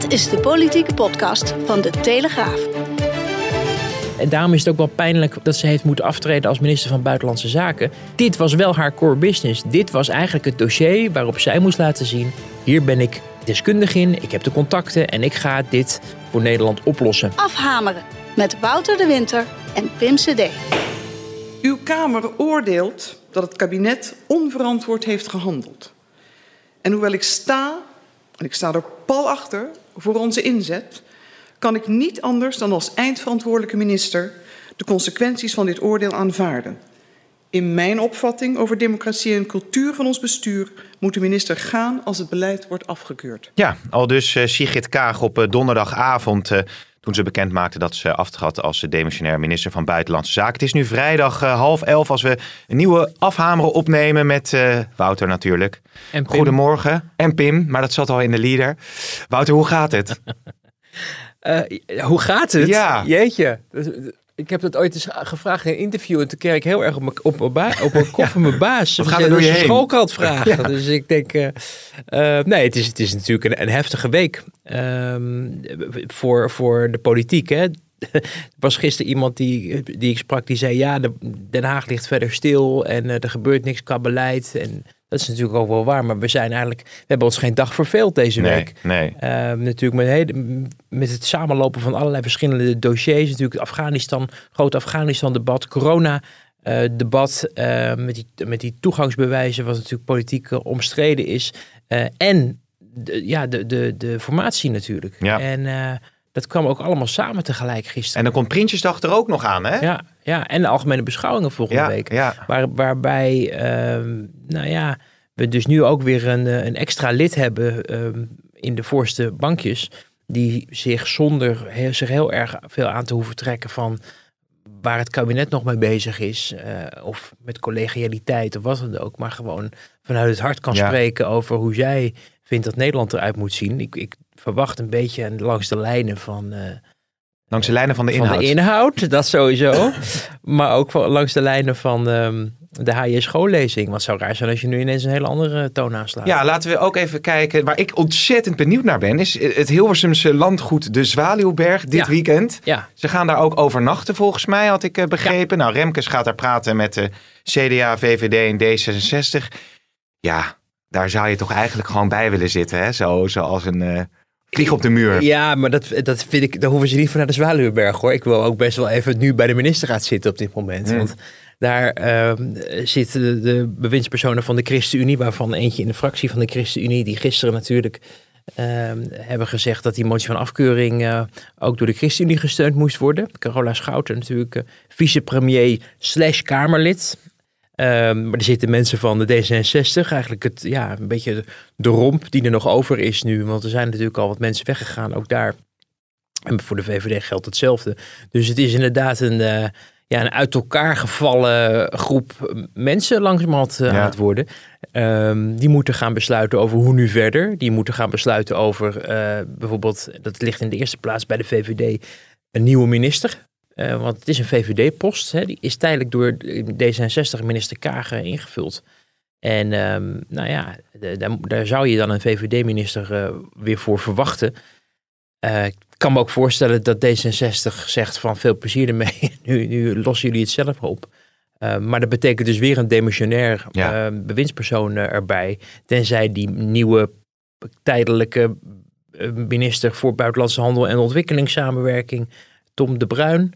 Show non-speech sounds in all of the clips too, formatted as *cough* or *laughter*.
Dit is de politieke podcast van De Telegraaf. En daarom is het ook wel pijnlijk dat ze heeft moeten aftreden als minister van Buitenlandse Zaken. Dit was wel haar core business. Dit was eigenlijk het dossier waarop zij moest laten zien: hier ben ik deskundig in, ik heb de contacten en ik ga dit voor Nederland oplossen. Afhameren met Wouter de Winter en Pim CD. Uw Kamer oordeelt dat het kabinet onverantwoord heeft gehandeld. En hoewel ik sta, en ik sta er pal achter, voor onze inzet, kan ik niet anders dan als eindverantwoordelijke minister de consequenties van dit oordeel aanvaarden. In mijn opvatting over democratie en cultuur van ons bestuur moet de minister gaan als het beleid wordt afgekeurd. Ja, al dus uh, Sigrid Kaag op uh, donderdagavond. Toen ze bekend maakte dat ze aftrad als demissionair minister van Buitenlandse Zaken. Het is nu vrijdag half elf als we een nieuwe afhameren opnemen met Wouter natuurlijk. En. Goedemorgen. En Pim, maar dat zat al in de leader. Wouter, hoe gaat het? *laughs* hoe gaat het? Ja. Jeetje. Ik heb dat ooit eens gevraagd in een interview. En toen kreeg ik heel erg op mijn, op mijn, ba- op mijn *laughs* kop van mijn baas. Wat gaat er door je schoolkrant vragen. Ja. Dus ik denk... eh, eh, nee, het is, het is natuurlijk een, een heftige week. ehm, voor, voor de politiek. Hè. *laughs* Er was gisteren iemand die, die ik sprak. Die zei, ja, de, Den Haag ligt verder stil. En eh, er gebeurt niks qua beleid. En dat is natuurlijk ook wel waar. Maar we zijn eigenlijk... We hebben ons geen dag verveeld deze Nee, week. nee. Ehm, natuurlijk met, hele- met het samenlopen van allerlei verschillende dossiers. Natuurlijk Afghanistan, groot Afghanistan-debat, corona-debat. eh, met, die, met die toegangsbewijzen, wat natuurlijk politiek eh, omstreden is. Eh, en de, ja, de, de, de formatie natuurlijk. Ja. En eh, dat kwam ook allemaal samen tegelijk gisteren. En dan komt Prinsjesdag er ook nog aan, hè? Ja, ja, en de algemene beschouwingen volgende ja, week. ja. Waar, waarbij, ehm, nou ja, we dus nu ook weer een, eh, een extra lid hebben ehm, in de voorste bankjes. Die zich zonder zich heel erg veel aan te hoeven trekken van waar het kabinet nog mee bezig is. eh, of met collegialiteit of wat dan ook. Maar gewoon vanuit het hart kan Ja. spreken over hoe zij vindt dat Nederland eruit moet zien. Ik, ik verwacht een beetje langs de lijnen van... eh, Langs de lijnen van de van inhoud. de inhoud, dat sowieso. *laughs* maar ook van, langs de lijnen van ehm, de HJ schoollezing. Want het zou raar zijn als je nu ineens een hele andere toon aanslaat. Ja, laten we ook even kijken. Waar ik ontzettend benieuwd naar ben, is het Hilversumse landgoed De Zwaluwberg dit Ja. weekend. Ja, Ze gaan daar ook overnachten volgens mij, had ik eh, begrepen. Nou, Remkes gaat daar praten met de CDA, VVD en D66. Ja, daar zou je toch eigenlijk gewoon bij willen zitten, hè? Zo, zoals een eh, vlieg op de muur. ja maar dat, dat vind ik, daar hoeven ze niet voor naar de Zwaluwenberg hoor. Ik wil ook best wel even nu bij de ministerraad zitten op dit moment. Hmm. Want daar ehm, zitten de, de bewindspersonen van de ChristenUnie, waarvan eentje in de fractie van de ChristenUnie, die gisteren natuurlijk ehm, hebben gezegd dat die motie van afkeuring eh, ook door de ChristenUnie gesteund moest worden. Carola Schouten natuurlijk eh, vicepremier slash Kamerlid. Ehm, maar er zitten mensen van de D66, eigenlijk het, ja, een beetje de romp die er nog over is nu. Want er zijn natuurlijk al wat mensen weggegaan, ook daar. En voor de VVD geldt hetzelfde. Dus het is inderdaad een, eh, ja, een uit elkaar gevallen groep mensen langzamerhand eh, Ja. aan het worden. Ehm, die moeten gaan besluiten over hoe nu verder. Die moeten gaan besluiten over eh, bijvoorbeeld, dat ligt in de eerste plaats bij de VVD, een nieuwe minister. Eh, want het is een VVD-post. Die is tijdelijk door D66-minister Kagen ingevuld. En ehm, nou ja, daar, daar zou je dan een VVD-minister eh, weer voor verwachten. Eh, ik kan me ook voorstellen dat D66 zegt van veel plezier ermee. *laughs* nu, nu lossen jullie het zelf op. Maar dat betekent dus weer een demissionair Ja. bewindspersoon erbij. Tenzij die nieuwe tijdelijke minister voor Buitenlandse Handel en Ontwikkelingssamenwerking, Tom de Bruin,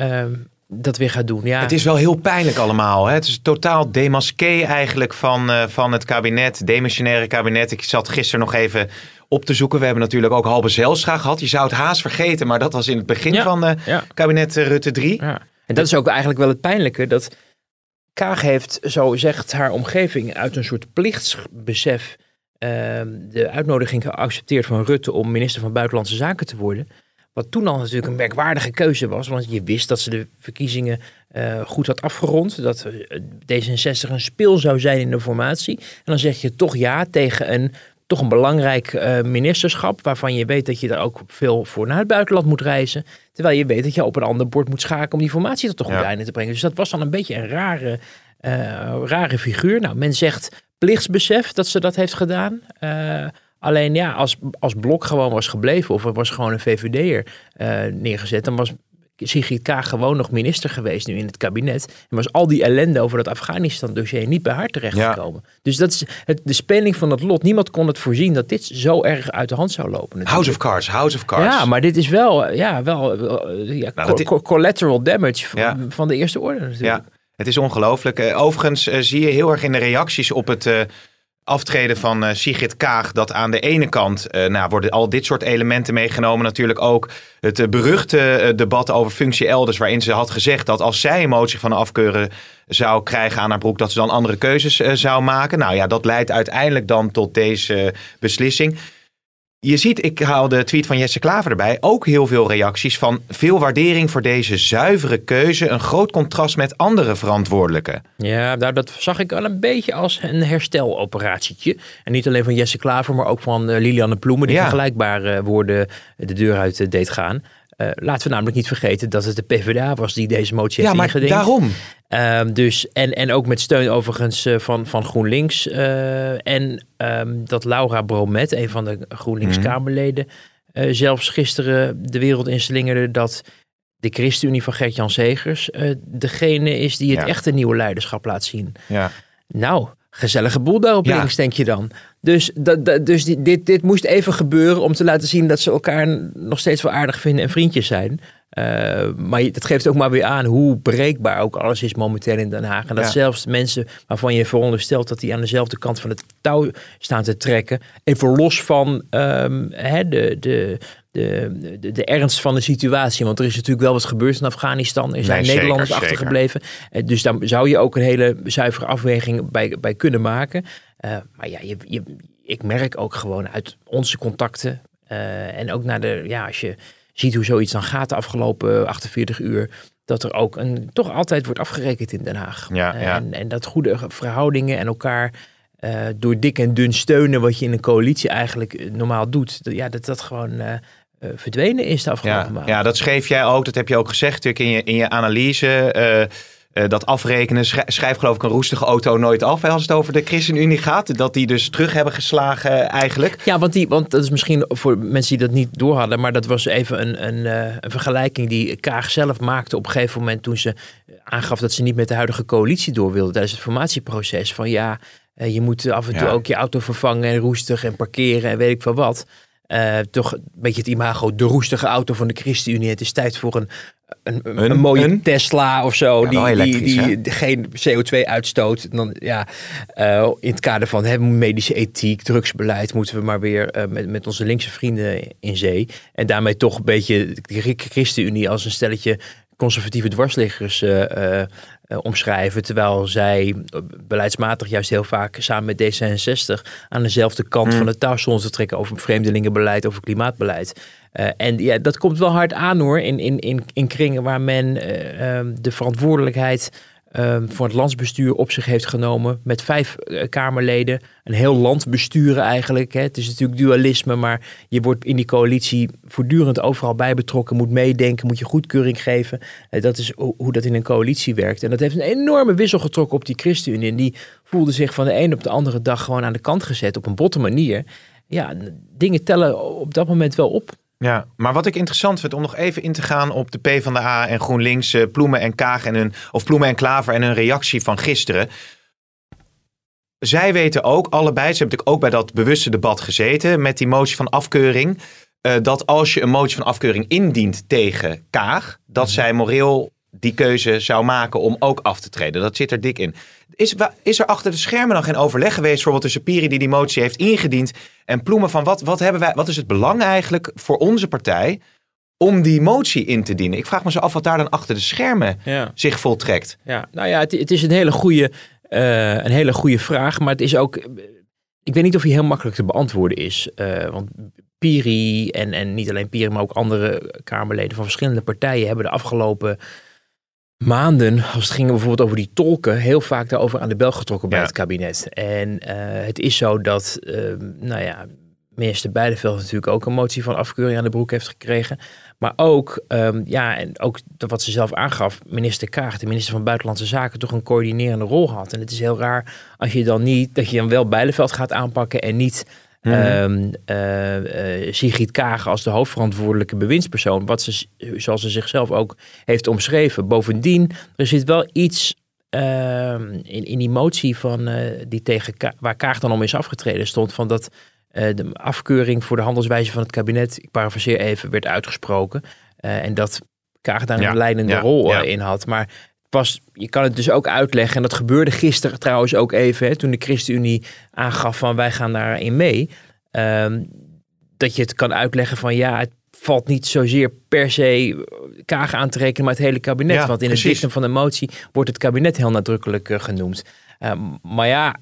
eh, dat weer gaat doen. Ja, Het is wel heel pijnlijk allemaal. Hè? Het is totaal demasqué eigenlijk van, eh, van het kabinet, demissionaire kabinet. Ik zat gisteren nog even op te zoeken. We hebben natuurlijk ook Halbe Zijlstra gehad. Je zou het haast vergeten, maar dat was in het begin Ja, van ja. kabinet eh, Rutte 3. Ja. En dat is ook eigenlijk wel het pijnlijke. Dat Kaag heeft, zo zegt haar omgeving, uit een soort plichtsbesef ehm, de uitnodiging geaccepteerd van Rutte om minister van Buitenlandse Zaken te worden. Wat toen al natuurlijk een merkwaardige keuze was, want je wist dat ze de verkiezingen eh, goed had afgerond. Dat eh, D66 een speel zou zijn in de formatie. En dan zeg je toch ja tegen een toch een belangrijk eh, ministerschap, waarvan je weet dat je daar ook veel voor naar het buitenland moet reizen. Terwijl je weet dat je op een ander bord moet schakelen om die formatie tot een goed Ja. einde te brengen. Dus dat was dan een beetje een rare, rare figuur. Nou, men zegt plichtsbesef dat ze dat heeft gedaan. Eh, alleen ja, als, als Blok gewoon was gebleven of er was gewoon een VVD'er eh neergezet, dan was Sigrid Kaag gewoon nog minister geweest nu in het kabinet. En was al die ellende over dat Afghanistan-dossier niet bij haar terechtgekomen. Dus dat is het, de speling van het lot. Niemand kon het voorzien dat dit zo erg uit de hand zou lopen. natuurlijk. House of Cards, House of Cards. Ja, maar dit is wel, ja, wel eh, ja, Nou, co- co- collateral damage van, Ja. van de eerste orde natuurlijk. Ja, het is ongelooflijk. Eh, overigens eh, zie je heel erg in de reacties op het eh, aftreden van eh, Sigrid Kaag... dat aan de ene kant eh, nou, worden al dit soort elementen meegenomen. Natuurlijk ook het eh, beruchte debat over functie elders... waarin ze had gezegd dat als zij een motie van afkeuren zou krijgen aan haar broek... dat ze dan andere keuzes zou maken. Nou ja, dat leidt uiteindelijk dan tot deze beslissing... Je ziet, ik haal de tweet van Jesse Klaver erbij, ook heel veel reacties van veel waardering voor deze zuivere keuze. Een groot contrast met andere verantwoordelijken. Ja, nou, dat zag ik wel een beetje als een hersteloperatietje. En niet alleen van Jesse Klaver, maar ook van eh, Lilianne Ploemen, die Ja. vergelijkbare woorden de deur uit eh, deed gaan. Eh, laten we namelijk niet vergeten dat het de PvdA was die deze motie heeft ja, maar ingediend. daarom. Ehm, dus, en, en ook met steun overigens eh, van, van GroenLinks. eh, en ehm, dat Laura Bromet, een van de GroenLinks-Kamerleden, eh, zelfs gisteren de wereld inslingerde dat de ChristenUnie van Gert-Jan Segers eh, degene is die het Ja. echte nieuwe leiderschap laat zien. Ja. Nou, gezellige boel daar op Ja. links, denk je dan. Dus, dat, dat, dus die- dit, dit moest even gebeuren om te laten zien dat ze elkaar nog steeds wel aardig vinden en vriendjes zijn. Eh, maar dat geeft ook maar weer aan hoe breekbaar ook alles is momenteel in Den Haag. En dat Ja. zelfs mensen waarvan je veronderstelt dat die aan dezelfde kant van het touw staan te trekken. Even los van ehm, hè, de, de, de, de, de ernst van de situatie. Want er is natuurlijk wel wat gebeurd in Afghanistan. Er zijn Nee, Nederlanders zeker. achtergebleven. Eh, Dus daar zou je ook een hele zuivere afweging bij, bij kunnen maken. Eh, maar ja, je, je, ik merk ook gewoon uit onze contacten. eh, en ook naar de, ja, als je ziet hoe zoiets dan gaat de afgelopen 48 uur. Dat er ook een, toch altijd wordt afgerekend in Den Haag. Ja, ja. En, en dat goede verhoudingen en elkaar door dik en dun steunen. wat je in een coalitie eigenlijk normaal doet. dat- Ja, dat dat gewoon verdwenen is de afgelopen Ja, maanden. ja, dat schreef jij ook. Dat heb je ook gezegd natuurlijk in je, in je analyse. eh, eh, dat afrekenen, schrij- schrijf geloof ik een roestige auto nooit af. hè, Als het over de ChristenUnie gaat. Dat die dus terug hebben geslagen eigenlijk. Ja, want, die, want dat is misschien voor mensen die dat niet door hadden, maar dat was even een, een, eh, een vergelijking die Kaag zelf maakte op een gegeven moment toen ze aangaf dat ze niet met de huidige coalitie door wilde tijdens het formatieproces. Van ja, eh, je moet af en toe Ja. ook je auto vervangen en roestig en parkeren en weet ik veel wat. Eh, toch een beetje het imago, de roestige auto van de ChristenUnie. Het is tijd voor een, een, een, mooie een? Tesla of zo. Ja, die, die geen CO2 uitstoot. Dan, ja, eh, in het kader van hè, medische ethiek, drugsbeleid, moeten we maar weer eh, met, met onze linkse vrienden in zee. En daarmee toch een beetje de ChristenUnie als een stelletje conservatieve dwarsliggers eh, eh, eh, omschrijven. Terwijl zij beleidsmatig juist heel vaak samen met D66 aan dezelfde kant van de touw stonden te trekken over vreemdelingenbeleid, over klimaatbeleid. En ja, dat komt wel hard aan hoor, in, in, in, in kringen waar men eh, ehm, de verantwoordelijkheid ehm, voor het landsbestuur op zich heeft genomen. Met vijf eh, Kamerleden, een heel land besturen eigenlijk. Hè. Het is natuurlijk dualisme, maar je wordt in die coalitie voortdurend overal bij betrokken. Moet meedenken, moet je goedkeuring geven. Eh, dat is hoe, hoe dat in een coalitie werkt. En dat heeft een enorme wissel getrokken op die ChristenUnie. En die voelde zich van de een op de andere dag gewoon aan de kant gezet op een botte manier. Ja, dingen tellen op dat moment wel op. Ja, maar wat ik interessant vind om nog even in te gaan op de PvdA en GroenLinks, eh, Ploemen en Kaag en hun, of Ploemen en Klaver en hun reactie van gisteren. Zij weten ook allebei, ze hebben natuurlijk ook bij dat bewuste debat gezeten met die motie van afkeuring, eh, dat als je een motie van afkeuring indient tegen Kaag, dat zij moreel die keuze zou maken om ook af te treden. Dat zit er dik in. Is, is er achter de schermen dan geen overleg geweest, bijvoorbeeld tussen Piri die die motie heeft ingediend en Ploemen van wat, wat, hebben wij, wat is het belang eigenlijk voor onze partij om die motie in te dienen? Ik vraag me zo af wat daar dan achter de schermen Ja. zich voltrekt. Ja, nou ja, het, het is een hele goede, eh, een hele goede vraag. Maar het is ook. ik weet niet of hij heel makkelijk te beantwoorden is. Uh, want Piri en, en niet alleen Piri, maar ook andere Kamerleden van verschillende partijen hebben de afgelopen maanden, als het ging bijvoorbeeld over die tolken, heel vaak daarover aan de bel getrokken bij het kabinet. En uh, het is zo dat, uh, nou ja, minister Beideveld natuurlijk ook een motie van afkeuring aan de broek heeft gekregen. Maar ook, um, ja, en ook wat ze zelf aangaf, minister Kaag, de minister van Buitenlandse Zaken, toch een coördinerende rol had. En het is heel raar als je dan niet, dat je dan wel Beideveld gaat aanpakken en niet Mm -hmm. uh, Sigrid Kaag als de hoofdverantwoordelijke bewindspersoon, wat ze, zoals ze zichzelf ook heeft omschreven. Bovendien, er zit wel iets uh, in, in die motie van, uh, die tegen waar Kaag dan om is afgetreden stond, van dat de afkeuring voor de handelswijze van het kabinet, ik parafraseer even, werd uitgesproken. en dat Kaag daar ja, een leidende ja, rol ja. in had. Maar pas, je kan het dus ook uitleggen, en dat gebeurde gisteren trouwens ook even, hè, toen de ChristenUnie aangaf van wij gaan daarin mee. Um, dat je het kan uitleggen van ja, het valt niet zozeer per se Kaag aan te rekenen, maar het hele kabinet. Ja, Want in precies. het dictum van de motie wordt het kabinet heel nadrukkelijk uh, genoemd. Um, maar ja,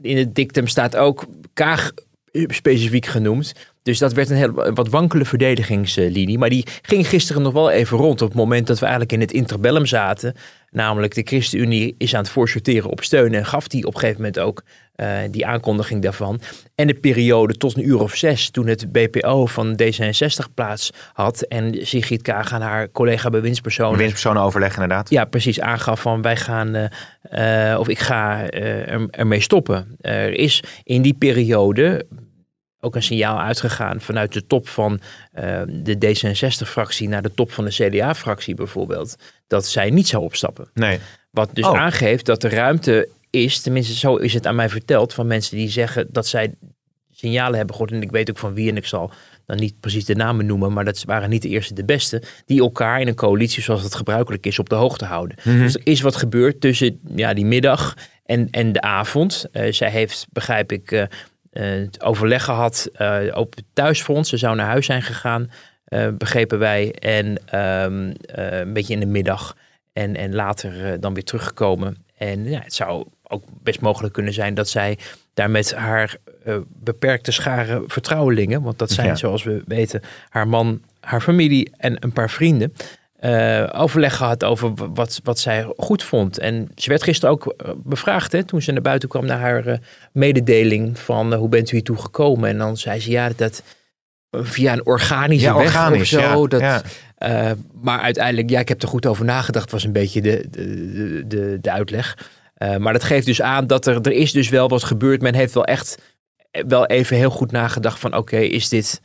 in het dictum staat ook Kaag specifiek genoemd. Dus dat werd een heel, wat wankele verdedigingslinie. Maar die ging gisteren nog wel even rond. Op het moment dat we eigenlijk in het interbellum zaten. Namelijk de ChristenUnie is aan het voorsorteren op steun. En gaf die op een gegeven moment ook uh, die aankondiging daarvan. En de periode tot een uur of zes. Toen het BPO van D66 plaats had. En Sigrid Kaag aan haar collega bewindspersonen. Bewindspersonen overleggen inderdaad. Ja, precies. Aangaf van wij gaan. Uh, uh, of ik ga er, ermee stoppen. Er is in die periode ook een signaal uitgegaan vanuit de top van uh, de D66-fractie naar de top van de CDA-fractie bijvoorbeeld, dat zij niet zou opstappen. Nee. Wat dus Oh. aangeeft dat er ruimte is, tenminste zo is het aan mij verteld, van mensen die zeggen dat zij signalen hebben gehoord. En ik weet ook van wie en ik zal dan niet precies de namen noemen, maar dat waren niet de eerste de beste, die elkaar in een coalitie zoals het gebruikelijk is op de hoogte houden. Mhm. Dus er is wat gebeurd tussen ja, die middag en, en de avond. Uh, zij heeft, begrijp ik, uh, het overleg gehad uh, op het thuisfront. Ze zou naar huis zijn gegaan, uh, begrepen wij. En um, een beetje in de middag. En, en later dan weer teruggekomen. En ja, het zou ook best mogelijk kunnen zijn dat zij daar met haar beperkte schare vertrouwelingen. Want dat zijn, ja. zoals we weten, haar man, haar familie en een paar vrienden. Uh, overleg gehad over wat, wat zij goed vond. En ze werd gisteren ook bevraagd hè, toen ze naar buiten kwam naar haar uh, mededeling van uh, hoe bent u hier toe gekomen. En dan zei ze ja, dat via een organische ja, weg organisch, of zo. Ja, dat, ja. maar uiteindelijk, ja, ik heb er goed over nagedacht, was een beetje de, de, de, de uitleg. maar dat geeft dus aan dat er, er is dus wel wat gebeurd. Men heeft wel echt wel even heel goed nagedacht van oké, okay, is dit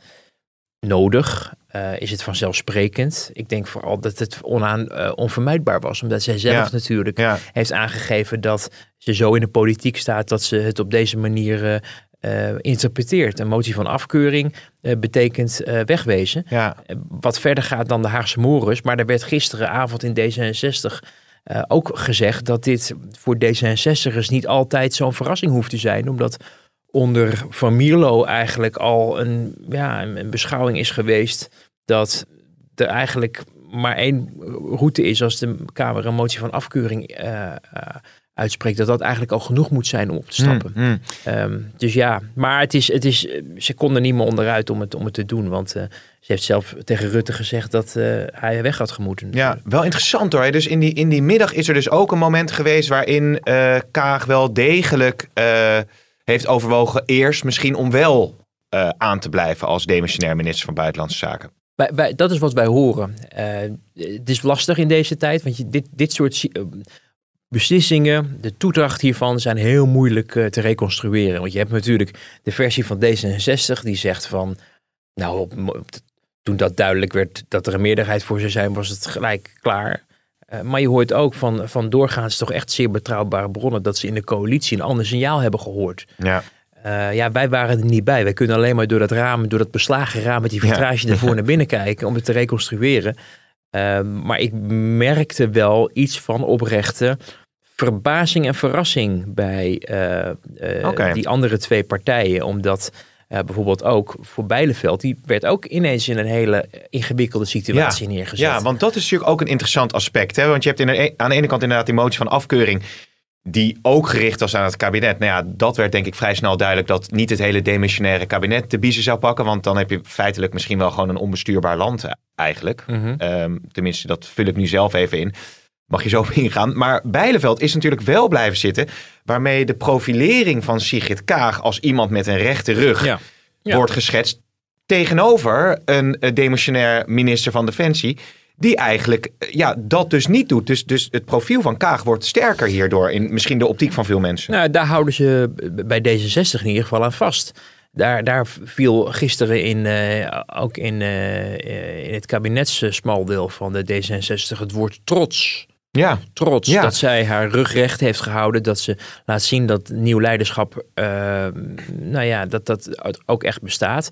nodig? Uh, is het vanzelfsprekend? Ik denk vooral dat het onaan, uh, onvermijdbaar was. Omdat zij zelf Ja. natuurlijk Ja. heeft aangegeven dat ze zo in de politiek staat dat ze het op deze manier uh, uh, interpreteert. Een motie van afkeuring betekent wegwezen. Ja. Wat verder gaat dan de Haagse Morus. Maar er werd gisteravond in D66 uh, ook gezegd dat dit voor D66'ers niet altijd zo'n verrassing hoeft te zijn. Omdat onder Van Mierlo eigenlijk al een, ja, een beschouwing is geweest dat er eigenlijk maar één route is als de Kamer een motie van afkeuring uh, uh, uitspreekt, dat dat eigenlijk al genoeg moet zijn om op te stappen. Mm, mm. Um, dus ja, maar het is, het is, ze kon er niet meer onderuit om het, om het te doen, want uh, ze heeft zelf tegen Rutte gezegd dat hij weg had gemoeten. Ja, wel interessant hoor. Dus in die, in die middag is er dus ook een moment geweest waarin Kaag wel degelijk heeft overwogen eerst misschien om wel uh, aan te blijven als demissionair minister van Buitenlandse Zaken. Dat is wat wij horen. Uh, het is lastig in deze tijd, want je, dit, dit soort uh, beslissingen, de toedracht hiervan zijn heel moeilijk te reconstrueren. Want je hebt natuurlijk de versie van D66 die zegt van, nou, toen dat duidelijk werd dat er een meerderheid voor zou zijn, was het gelijk klaar. Uh, maar je hoort ook van, van doorgaans toch echt zeer betrouwbare bronnen dat ze in de coalitie een ander signaal hebben gehoord. Ja. Uh, ja, wij waren er niet bij. Wij kunnen alleen maar door dat raam, door dat beslagen raam met die vitrage ja. ervoor naar binnen kijken om het te reconstrueren. Uh, maar ik merkte wel iets van oprechte verbazing en verrassing bij okay. die andere twee partijen. Omdat bijvoorbeeld ook voor Bijleveld, die werd ook ineens in een hele ingewikkelde situatie ja. neergezet. Ja, want dat is natuurlijk ook een interessant aspect. Hè? Want je hebt in de, aan de ene kant inderdaad die motie van afkeuring. die ook gericht was aan het kabinet. Nou ja, dat werd denk ik vrij snel duidelijk dat niet het hele demissionaire kabinet de biezen zou pakken. Want dan heb je feitelijk misschien wel gewoon een onbestuurbaar land eh, eigenlijk. Mhm. Ehm, tenminste, dat vul ik nu zelf even in. Mag je zo *laughs* op ingaan. Maar Bijleveld is natuurlijk wel blijven zitten. Waarmee de profilering van Sigrid Kaag als iemand met een rechte rug Ja. Ja. wordt geschetst. Tegenover een eh, demissionair minister van Defensie. Die eigenlijk eh, ja, dat dus niet doet. Dus, dus het profiel van Kaag wordt sterker hierdoor. In misschien de optiek van veel mensen. Nou, daar houden ze bij D66 in ieder geval aan vast. Daar, daar viel gisteren in, eh, ook in, in het kabinetssmaldeel van de D66 het woord trots. Ja, Trots Ja. dat zij haar rug recht heeft gehouden. Dat ze laat zien dat nieuw leiderschap, eh, nou ja, dat dat ook echt bestaat.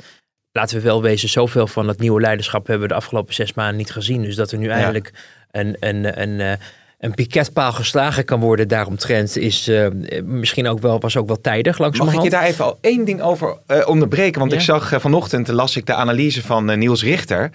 Laten we wel wezen, zoveel van dat nieuwe leiderschap hebben we de afgelopen zes maanden niet gezien. Dus dat er nu eindelijk een, een, een, eh, een piketpaal geslagen kan worden daaromtrent is eh, misschien ook wel, was ook wel tijdig Mag ik langzamerhand. je daar even al één ding over onderbreken? Want ik zag vanochtend, las ik de analyse van Niels Richter.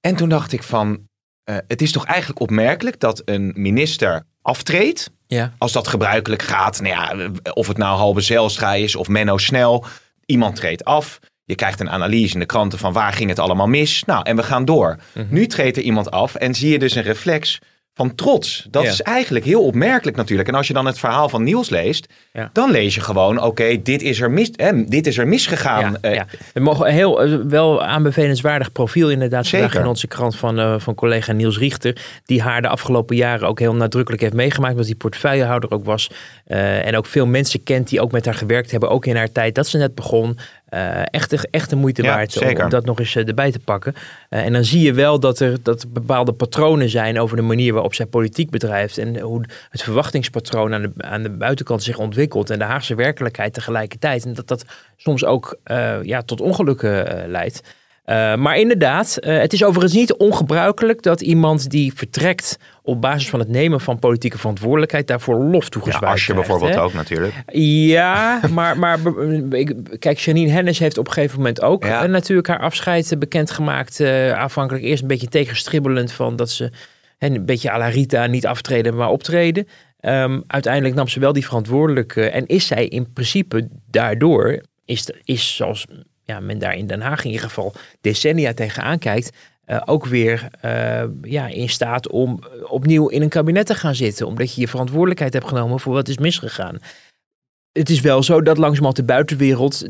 En toen dacht ik van, eh, het is toch eigenlijk opmerkelijk dat een minister aftreedt. Ja. Als dat gebruikelijk gaat, nou ja, of het nou Halbe Zijlstra is of Menno Snel. Iemand treedt af. Je krijgt een analyse in de kranten van waar ging het allemaal mis. Nou, en we gaan door. Mhm. Nu treedt er iemand af en zie je dus een reflex van trots. Dat Ja. is eigenlijk heel opmerkelijk natuurlijk. En als je dan het verhaal van Niels leest, Ja. dan lees je gewoon, oké, dit is er mis, hè, dit is er misgegaan. Ja, Eh, ja. We mogen een heel eh, wel aanbevelenswaardig profiel inderdaad Zeker. in onze krant van, eh, van collega Niels Richter. Die haar de afgelopen jaren ook heel nadrukkelijk heeft meegemaakt. Omdat hij portefeuillehouder ook was. en ook veel mensen kent die ook met haar gewerkt hebben. Ook in haar tijd dat ze net begon. Eh, echt, echt de moeite Ja, waard om, dat nog eens eh, erbij te pakken. Eh, en dan zie je wel dat er, dat er bepaalde patronen zijn over de manier waarop zij politiek bedrijft. En hoe het verwachtingspatroon aan de, aan de buitenkant zich ontwikkelt. En de Haagse werkelijkheid tegelijkertijd. En dat dat soms ook ja, tot ongelukken leidt. Eh, maar inderdaad, eh, het is overigens niet ongebruikelijk dat iemand die vertrekt op basis van het nemen van politieke verantwoordelijkheid daarvoor lof ja, toegezwaaid als je bijvoorbeeld hè? ook natuurlijk. Ja, *laughs* maar, maar ik, kijk, Janine Hennis heeft op een gegeven moment ook Ja. eh, natuurlijk haar afscheid eh, bekendgemaakt. eh aanvankelijk eerst een beetje tegenstribbelend van dat ze hè, een beetje à la Rita niet aftreden, maar optreden. Ehm, uiteindelijk nam ze wel die verantwoordelijke en is zij in principe daardoor, is, is zoals ja, men daar in Den Haag in ieder geval decennia tegenaan kijkt, eh, ook weer eh, ja, in staat om eh, opnieuw in een kabinet te gaan zitten. Omdat je je verantwoordelijkheid hebt genomen voor wat is misgegaan het is wel zo dat langzamerhand de buitenwereld,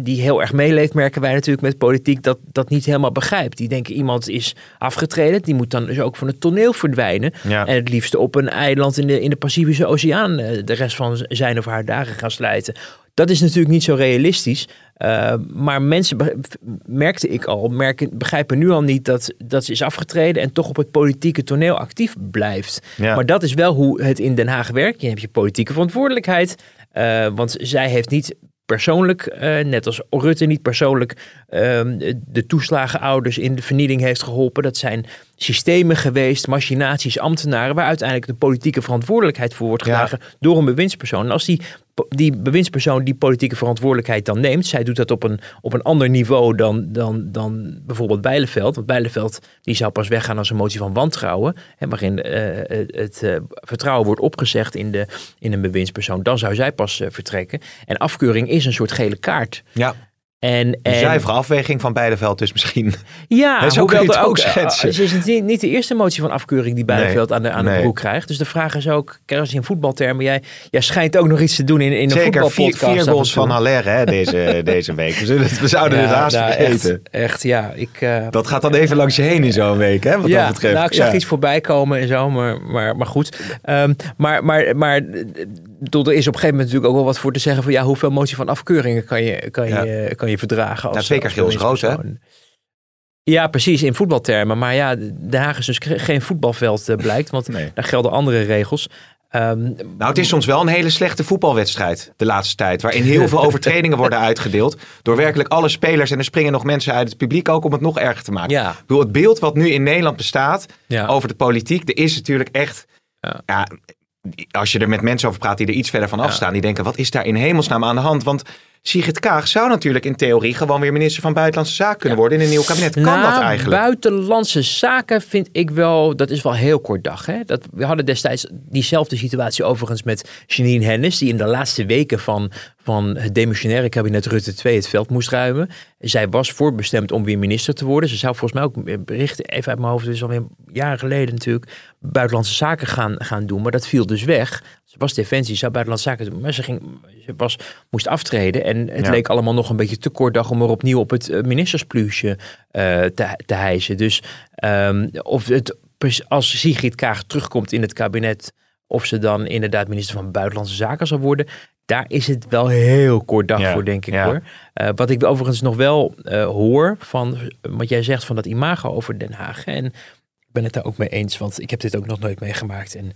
die heel erg meeleeft, merken wij natuurlijk met politiek, dat dat niet helemaal begrijpt. Die denken iemand is afgetreden, die moet dan dus ook van het toneel verdwijnen. Ja. En het liefst op een eiland in de, in de Pacifische Oceaan de rest van zijn of haar dagen gaan slijten. Dat is natuurlijk niet zo realistisch. Eh, maar mensen, merkte ik al, merken, begrijpen nu al niet dat, dat ze is afgetreden en toch op het politieke toneel actief blijft. Ja. Maar dat is wel hoe het in Den Haag werkt. Je hebt je politieke verantwoordelijkheid. eh, want zij heeft niet persoonlijk, eh, net als Rutte niet persoonlijk, ehm, de toeslagenouders in de vernieling heeft geholpen. Dat zijn systemen geweest, machinaties, ambtenaren, waar uiteindelijk de politieke verantwoordelijkheid voor wordt Ja. gedragen door een bewindspersoon. En als die, die bewindspersoon die politieke verantwoordelijkheid dan neemt, zij doet dat op een, op een ander niveau dan, dan, dan bijvoorbeeld Bijleveld. Want Bijleveld die zou pas weggaan als een motie van wantrouwen, hè, waarin eh, het, eh, vertrouwen wordt opgezegd in, de, in een bewindspersoon. Dan zou zij pas eh, vertrekken. En afkeuring is een soort gele kaart. ja, En, een en, zuivere afweging van Beideveld dus misschien. ja, *laughs* zo hoewel het ook schetsen. eh, Ze is niet, niet de eerste motie van afkeuring die Bijleveld aan de, aan de nee. broek krijgt. Dus de vraag is ook, kijk, als je in voetbaltermen, jij, jij schijnt ook nog iets te doen in, in een Zeker vier, voetbalpodcast. vier en goals toe. van Haller hè, deze, *laughs* deze week. We, zullen het- we zouden Ja, het haast nou, vergeten. Echt, echt, ja. Ik, eh, Dat gaat dan even langs je heen in zo'n week, hè, wat ja, dat betreft. nou, ik zag Ja. iets voorbij komen en zo, maar, maar, maar goed. Ehm, maar, maar, maar tot er is op een gegeven moment natuurlijk ook wel wat voor te zeggen van ja, hoeveel motie van afkeuringen kan je, kan Ja. je, kan je verdragen? Als, Ja, twee keer geel is rood, hè? Ja, precies, in voetbaltermen. Maar ja, Den Haag is dus ge- geen voetbalveld, eh, blijkt, want *laughs* Nee. daar gelden andere regels. Ehm, Nou, het is soms wel een hele slechte voetbalwedstrijd de laatste tijd. Waarin heel veel *laughs* overtredingen worden uitgedeeld. Door werkelijk alle spelers. En er springen nog mensen uit het publiek ook om het nog erger te maken. ja, Ik bedoel, het beeld wat nu in Nederland bestaat ja. over de politiek. Er is natuurlijk echt... Ja. Ja. Als je er met mensen over praat die er iets verder van afstaan. Die denken, wat is daar in hemelsnaam aan de hand? Want Sigrid Kaag zou natuurlijk in theorie gewoon weer minister van Buitenlandse Zaken kunnen worden in een nieuw kabinet. Kan Nou, dat eigenlijk? Buitenlandse zaken vind ik wel, dat is wel heel kort dag. Hè? Dat, we hadden destijds diezelfde situatie overigens met Janine Hennis, die in de laatste weken van, van het demissionaire kabinet Rutte 2 het veld moest ruimen. Zij was voorbestemd om weer minister te worden. Ze zou volgens mij ook berichten, even uit mijn hoofd, dus alweer jaren geleden natuurlijk, buitenlandse zaken gaan, gaan doen. Maar dat viel dus weg. Ze was defensie, zou buitenlandse zaken doen, maar ze, ging, ze was, moest aftreden. En het Ja. leek allemaal nog een beetje te kort dag om er opnieuw op het eh, ministerspluusje eh, te, te hijsen. Dus ehm, of het, als Sigrid Kaag terugkomt in het kabinet, of ze dan inderdaad minister van Buitenlandse Zaken zal worden, daar is het wel heel kort dag Ja, voor, denk ik ja. hoor. Eh, wat ik overigens nog wel hoor van wat jij zegt van dat imago over Den Haag. En ik ben het daar ook mee eens, want ik heb dit ook nog nooit meegemaakt. En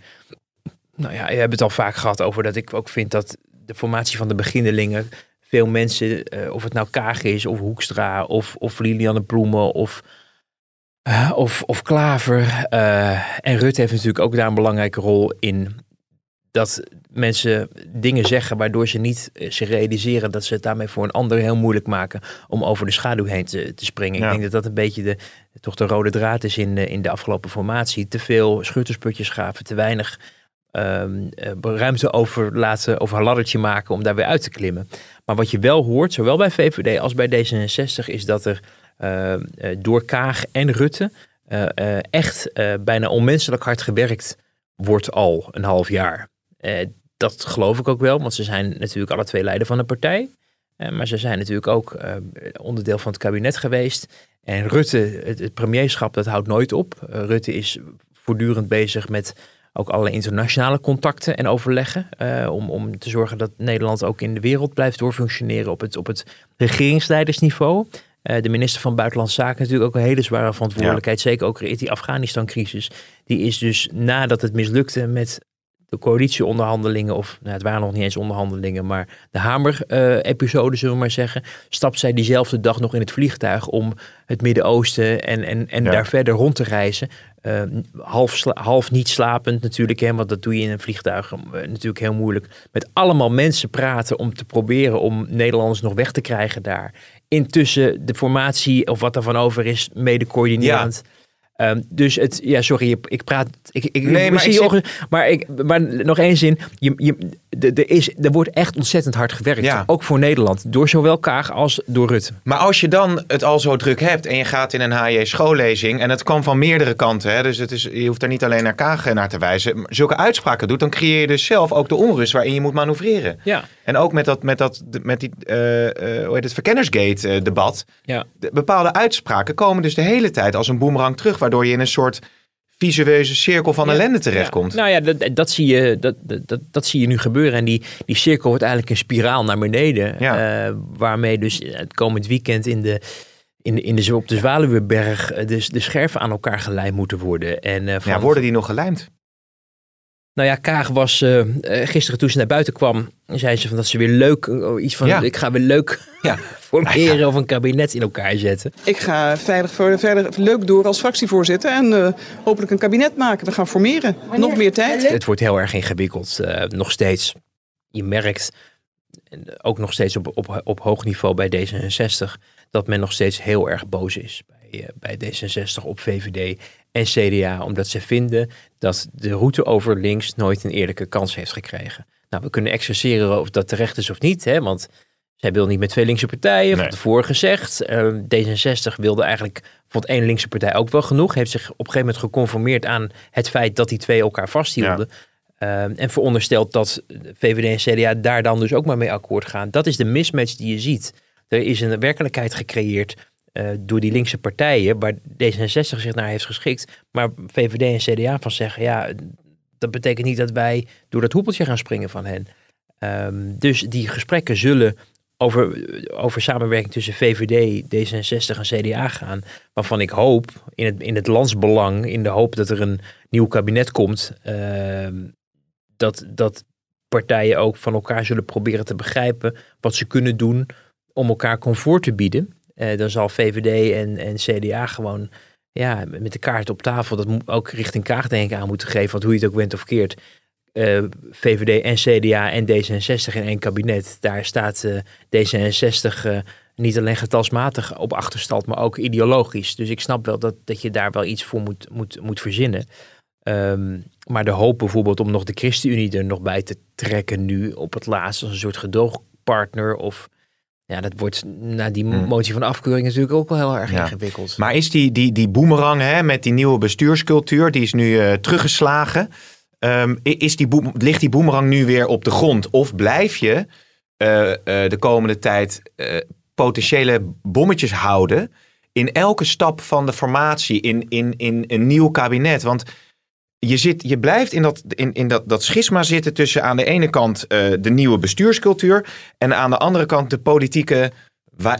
nou ja, je hebt het al vaak gehad over dat ik ook vind dat de formatie van de beginnelingen veel mensen, eh, of het nou Kaag is, of Hoekstra, of, of Lilianne Ploemen, of, eh, of, of Klaver. eh, en Rutte heeft natuurlijk ook daar een belangrijke rol in. Dat mensen dingen zeggen waardoor ze niet zich realiseren dat ze het daarmee voor een ander heel moeilijk maken om over de schaduw heen te, te springen. Ja. Ik denk dat dat een beetje de, toch de rode draad is in in de afgelopen formatie. Te veel schuttersputjes gaven, te weinig ehm, eh, ruimte over laten, over een laddertje maken om daar weer uit te klimmen. Maar wat je wel hoort, zowel bij VVD als bij D66, is dat er eh, eh, door Kaag en Rutte eh, echt bijna onmenselijk hard gewerkt wordt al een half jaar. Dat geloof ik ook wel, want ze zijn natuurlijk alle twee leider van een partij. Maar ze zijn natuurlijk ook onderdeel van het kabinet geweest. En Rutte, het, het premierschap, dat houdt nooit op. Rutte is voortdurend bezig met ook alle internationale contacten en overleggen. eh, om, om te zorgen dat Nederland ook in de wereld blijft doorfunctioneren op het, op het regeringsleidersniveau. Eh, de minister van Buitenlandse Zaken natuurlijk ook een hele zware verantwoordelijkheid. Zeker ook in die Afghanistan-crisis. Die is dus nadat het mislukte met de coalitieonderhandelingen, of nou, het waren nog niet eens onderhandelingen, maar de Hamer-episode, zullen we maar zeggen, stapt zij diezelfde dag nog in het vliegtuig om het Midden-Oosten en, en, en Ja. daar verder rond te reizen. Eh, half, half niet slapend natuurlijk, hè, want dat doe je in een vliegtuig eh, natuurlijk heel moeilijk. Met allemaal mensen praten om te proberen om Nederlanders nog weg te krijgen daar. Intussen de formatie, of wat er van over is, mede coördinerend. Ehm, dus het, ja, sorry, ik, ik praat. Ik, ik, Nee, ik maar zie ik zit- maar, ik, maar nog één zin. Je, je, de- er, is, er wordt echt ontzettend hard gewerkt. Ja. Ook voor Nederland. Door zowel Kaag als door Rutte. Maar als je dan het al zo druk hebt en je gaat in een HJ schoollezing en het kwam van meerdere kanten, hè, dus het is, je hoeft er niet alleen naar Kaag naar te wijzen, zulke uitspraken doet, dan creëer je dus zelf ook de onrust waarin je moet manoeuvreren. Ja. En ook met, dat, met, dat, met die, eh, eh, hoe heet het, Verkennersgate-debat. Ja. bepaalde uitspraken komen dus de hele tijd als een boemerang terug, waardoor je in een soort visueuze cirkel van ellende terechtkomt. Nou ja, dat, dat, zie je, dat, dat, dat zie je nu gebeuren. En die, die cirkel wordt eigenlijk een spiraal naar beneden. Ja. eh, waarmee dus het komend weekend in de, in de, in de, op de Zwaluweberg eh, de, de scherven aan elkaar gelijmd moeten worden. En, eh, van, ja, worden die nog gelijmd? Nou ja, Kaag was eh, eh, gisteren toen ze naar buiten kwam, zei ze van dat ze weer leuk, eh, iets van, Ja. ik ga weer leuk *laughs* Ja. *laughs* formeren of een kabinet in elkaar zetten. Ik ga veilig voor, verder leuk door als fractievoorzitter en eh, hopelijk een kabinet maken. We gaan formeren. Nog meer tijd. Het wordt heel erg ingewikkeld, eh, nog steeds. Je merkt, ook nog steeds op, op, op hoog niveau bij D66, dat men nog steeds heel erg boos is bij, bij D66 op VVD en CDA, omdat ze vinden dat de route over links nooit een eerlijke kans heeft gekregen. Nou, we kunnen exerceren of dat terecht is of niet, hè, want zij wil niet met twee linkse partijen, Nee. van tevoren gezegd. Eh, D66 wilde eigenlijk, vond één linkse partij ook wel genoeg, heeft zich op een gegeven moment geconformeerd aan het feit dat die twee elkaar vasthielden. Eh, en verondersteld dat VVD en CDA daar dan dus ook maar mee akkoord gaan. Dat is de mismatch die je ziet. Er is een werkelijkheid gecreëerd eh, door die linkse partijen, waar D66 zich naar heeft geschikt. Maar VVD en CDA van zeggen, ja, dat betekent niet dat wij door dat hoepeltje gaan springen van hen. Ehm, dus die gesprekken zullen over, over samenwerking tussen VVD, D66 en CDA gaan. Waarvan ik hoop, in het, in het landsbelang, in de hoop dat er een nieuw kabinet komt, ehm, dat, dat partijen ook van elkaar zullen proberen te begrijpen wat ze kunnen doen om elkaar comfort te bieden. Eh, dan zal VVD en, en CDA gewoon ja, met de kaart op tafel, dat moet ook richting Kaag denk ik aan moeten geven, want hoe je het ook bent of keert, eh, VVD en CDA en D66 in één kabinet. Daar staat eh, D66 eh, niet alleen getalsmatig op achterstand, maar ook ideologisch. Dus ik snap wel dat, dat je daar wel iets voor moet, moet, moet verzinnen. Ehm, maar de hoop bijvoorbeeld om nog de ChristenUnie er nog bij te trekken nu op het laatst als een soort gedoogpartner of ja, dat wordt na die Hmm. motie van afkeuring natuurlijk ook wel heel erg Ja. ingewikkeld. Maar is die, die, die boemerang hè, met die nieuwe bestuurscultuur, die is nu eh, teruggeslagen. Ehm, is die boem- ligt die boemerang nu weer op de grond? Of blijf je eh, eh, de komende tijd potentiële bommetjes houden in elke stap van de formatie in, in, in een nieuw kabinet? Want je, zit, je blijft in, dat, in, in dat, dat schisma zitten tussen aan de ene kant eh, de nieuwe bestuurscultuur en aan de andere kant de politieke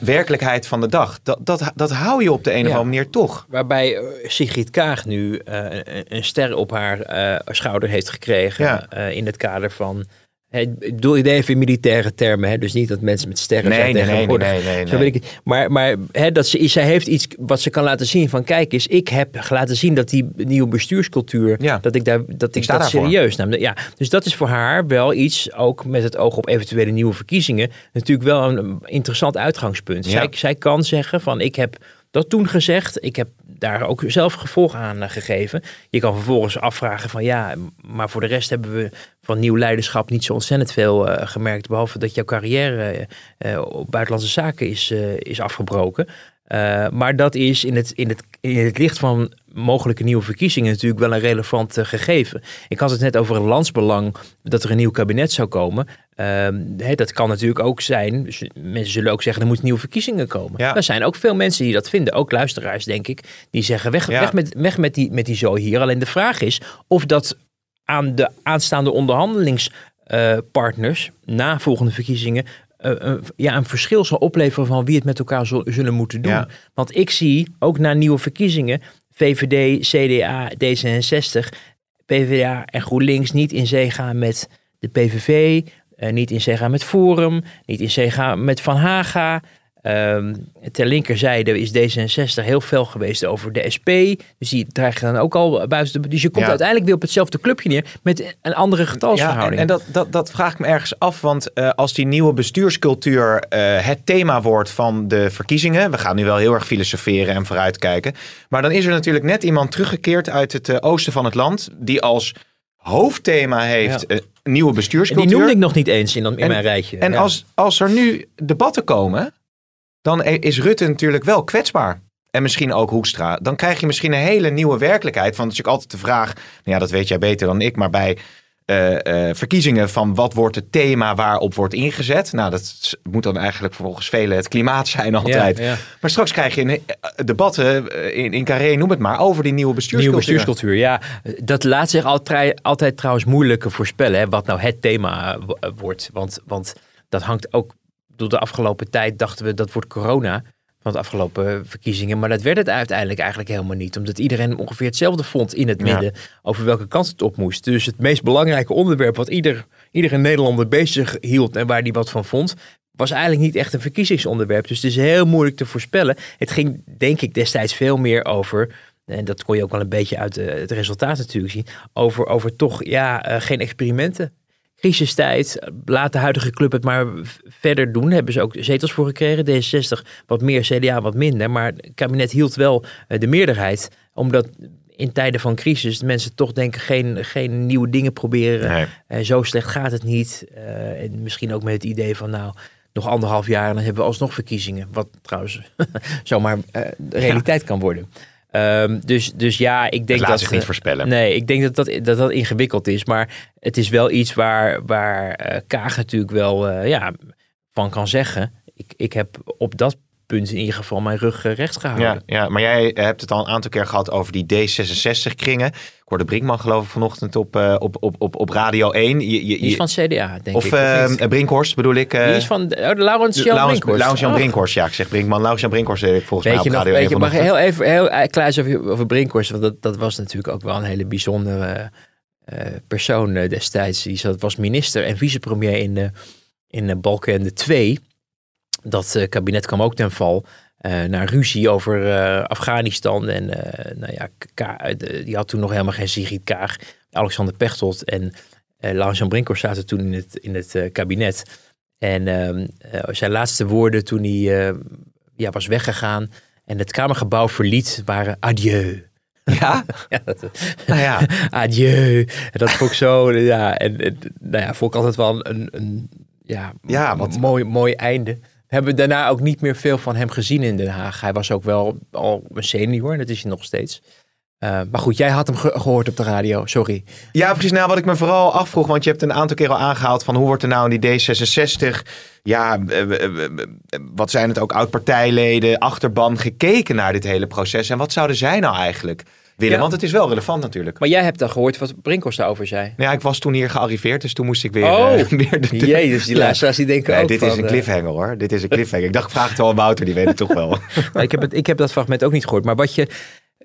werkelijkheid van de dag. Dat, dat, dat hou je op de een of andere manier toch. Waarbij eh, Sigrid Kaag nu eh, een, een ster op haar schouder heeft gekregen. Ja. in het kader van. Ik bedoel dit even in militaire termen. Hè, dus niet dat mensen met sterren Nee, zijn nee, nee, nee, tegenwoordig. nee, nee, Zo weet ik het. Maar, maar hè, dat ze, zij heeft iets wat ze kan laten zien van kijk eens, ik heb laten zien dat die nieuwe bestuurscultuur, Ja. dat ik daar dat ik, dat serieus nam. Ja, dus dat is voor haar wel iets, ook met het oog op eventuele nieuwe verkiezingen, natuurlijk wel een, een interessant uitgangspunt. Ja. Zij, zij kan zeggen van ik heb dat toen gezegd, ik heb daar ook zelf gevolg aan gegeven. Je kan vervolgens afvragen van ja, maar voor de rest hebben we van nieuw leiderschap niet zo ontzettend veel eh, gemerkt. Behalve dat jouw carrière eh, eh, op buitenlandse zaken is, is afgebroken. Eh, maar dat is in het, in, het, in het licht van mogelijke nieuwe verkiezingen natuurlijk wel een relevant eh, gegeven. Ik had het net over een landsbelang dat er een nieuw kabinet zou komen. Ehm, hè, dat kan natuurlijk ook zijn. Mensen zullen ook zeggen er moeten nieuwe verkiezingen komen. Ja. Er zijn ook veel mensen die dat vinden. Ook luisteraars denk ik. Die zeggen weg, Ja. weg, met, weg met, die, met die zo hier. Alleen de vraag is of dat aan de aanstaande onderhandelingspartners na volgende verkiezingen eh, een- ja, een verschil zal opleveren van wie het met elkaar zul- zullen moeten doen. Ja. Want ik zie ook na nieuwe verkiezingen VVD, CDA, D66, PvdA en GroenLinks niet in zee gaan met de PVV, eh, niet in zee gaan met Forum, niet in zee gaan met Van Haga. Ehm, ter linkerzijde is D66 heel fel geweest over de SP. Dus die dreigen dan ook al buiten de... Dus je komt Ja. uiteindelijk weer op hetzelfde clubje neer met een andere Ja, getalsverhouding. en, en dat, dat, dat vraag ik me ergens af, want eh, als die nieuwe bestuurscultuur eh, het thema wordt van de verkiezingen, we gaan nu wel heel erg filosoferen en vooruitkijken, maar dan is er natuurlijk net iemand teruggekeerd uit het eh, oosten van het land, die als hoofdthema heeft Ja. nieuwe En bestuurscultuur. die noemde ik nog niet eens in, in En- mijn rijtje. En als, als er nu debatten komen, dan is Rutte natuurlijk wel kwetsbaar. En misschien ook Hoekstra. Dan krijg je misschien een hele nieuwe werkelijkheid. Van, natuurlijk altijd de vraag, nou ja, dat weet jij beter dan ik, maar bij eh, eh, verkiezingen van wat wordt het thema waarop wordt ingezet. Nou, dat moet dan eigenlijk volgens velen het klimaat zijn altijd. Ja, ja. Maar straks krijg je een, eh, debatten in, in Carré, noem het maar, over die nieuwe Nieuwe bestuurscultuur. bestuurscultuur, ja. Dat laat zich altijd, altijd trouwens moeilijk voorspellen, hè, wat nou het thema wordt. Want, want dat hangt ook, door de afgelopen tijd dachten we dat wordt corona van de afgelopen verkiezingen. Maar dat werd het uiteindelijk eigenlijk helemaal niet. Omdat iedereen ongeveer hetzelfde vond in het Ja. midden over welke kant het op moest. Dus het meest belangrijke onderwerp wat ieder, iedere Nederlander bezig hield en waar die wat van vond, was eigenlijk niet echt een verkiezingsonderwerp. Dus het is heel moeilijk te voorspellen. Het ging denk ik destijds veel meer over en dat kon je ook wel een beetje uit eh, het resultaat natuurlijk zien, over, over toch ja, eh, geen experimenten. Crisistijd, laat de huidige club het maar verder doen. Hebben ze ook zetels voor gekregen. D66 wat meer, CDA wat minder. Maar het kabinet hield wel eh, de meerderheid. Omdat in tijden van crisis de mensen toch denken geen, geen nieuwe dingen proberen. Nee. Eh, zo slecht gaat het niet. Eh, en misschien ook met het idee van nou, nog anderhalf jaar en dan hebben we alsnog verkiezingen. Wat trouwens *laughs* zomaar eh, de realiteit kan worden. Ehm, dus, dus ja, ik denk laat dat... zich niet eh, voorspellen. Nee, ik denk dat dat, dat dat ingewikkeld is. Maar het is wel iets waar, waar eh, Kaag natuurlijk wel eh, ja, van kan zeggen. Ik, ik heb op dat punt in ieder geval mijn rug eh, recht gehouden. Ja, ja, maar jij hebt het al een aantal keer gehad over die D66-kringen. Ik hoorde Brinkman geloof ik vanochtend op, eh, op, op, op, op Radio 1. Je, je, Die is van CDA, denk of ik. eh, niet? Brinkhorst bedoel ik. eh, Die is van oh, Laurens Jan Brinkhorst. Laurens Jan Oh. Brinkhorst, ja. Ik zeg Brinkman. Laurens Jan Brinkhorst ik volgens Weet je mij op nog, Radio 1 weet je, mag vanochtend. heel even heel klein over, over Brinkhorst, want dat, dat was natuurlijk ook wel een hele bijzondere eh, persoon eh, destijds. Die zat, was minister en vicepremier in, de in de Balkenende 2. Dat eh, kabinet kwam ook ten val. eh naar ruzie over eh, Afghanistan. En nou ja, Ka- die had toen nog helemaal geen Sigrid Kaag. Alexander Pechtold. En Uh, Lars-Jan Brinkhorst zaten toen in het, in het kabinet. En zijn laatste woorden toen hij ja, was weggegaan en het Kamergebouw verliet waren adieu. Ja? *laughs* ja, dat, nou ja. *laughs* adieu. En dat vond ik zo, ja, en, en, nou ja, vond ik altijd wel een, een ja, ja wat... mooi, mooi einde. We hebben daarna ook niet meer veel van hem gezien in Den Haag. Hij was ook wel al een senior en dat is hij nog steeds. Uh, maar goed, jij had hem ge gehoord op de radio, sorry. Ja, precies. Nou, wat ik me vooral afvroeg, want je hebt een aantal keer al aangehaald van hoe wordt er nou in die D66, ja, wat zijn het ook, oud-partijleden, achterban gekeken naar dit hele proces en wat zouden zij nou eigenlijk willen? Ja. Want het is wel relevant natuurlijk. Maar jij hebt dan gehoord wat Brinkhorst daarover zei. Ja, ik was toen hier gearriveerd, dus toen moest ik weer... Oh, uh, *laughs* weer de, jee, dus die luisteraars die denken nee, ook dit is een cliffhanger hoor. Dit is een cliffhanger. ik dacht, ik vraag het wel aan Wouter, die weet het toch wel. *laughs* ik, heb het, ik heb dat fragment ook niet gehoord. Maar wat je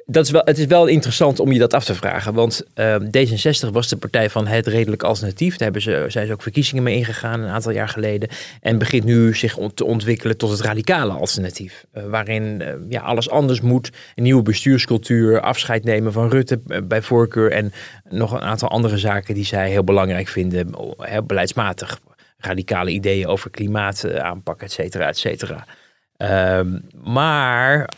dat is wel, het is wel interessant om je dat af te vragen. Want uh, D66 was de partij van het redelijk alternatief. Daar hebben ze, zijn ze ook verkiezingen mee ingegaan een aantal jaar geleden. En begint nu zich te ontwikkelen tot het radicale alternatief. Uh, waarin uh, ja, alles anders moet. Een nieuwe bestuurscultuur, afscheid nemen van Rutte eh, bij voorkeur. En nog een aantal andere zaken die zij heel belangrijk vinden. Beleidsmatig. Radicale ideeën over klimaataanpak, et cetera, et cetera. Ehm, maar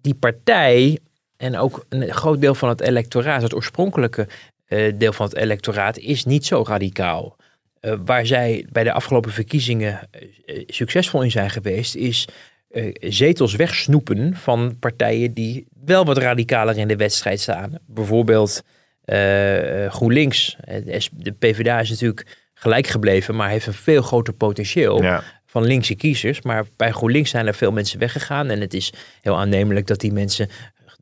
die partij en ook een groot deel van het electoraat, het oorspronkelijke uh, deel van het electoraat, is niet zo radicaal. Uh, waar zij bij de afgelopen verkiezingen uh, succesvol in zijn geweest, is zetels wegsnoepen van partijen die wel wat radicaler in de wedstrijd staan. Bijvoorbeeld GroenLinks. De PvdA is natuurlijk gelijk gebleven, maar heeft een veel groter potentieel. Ja van linkse kiezers. Maar bij GroenLinks zijn er veel mensen weggegaan. En het is heel aannemelijk dat die mensen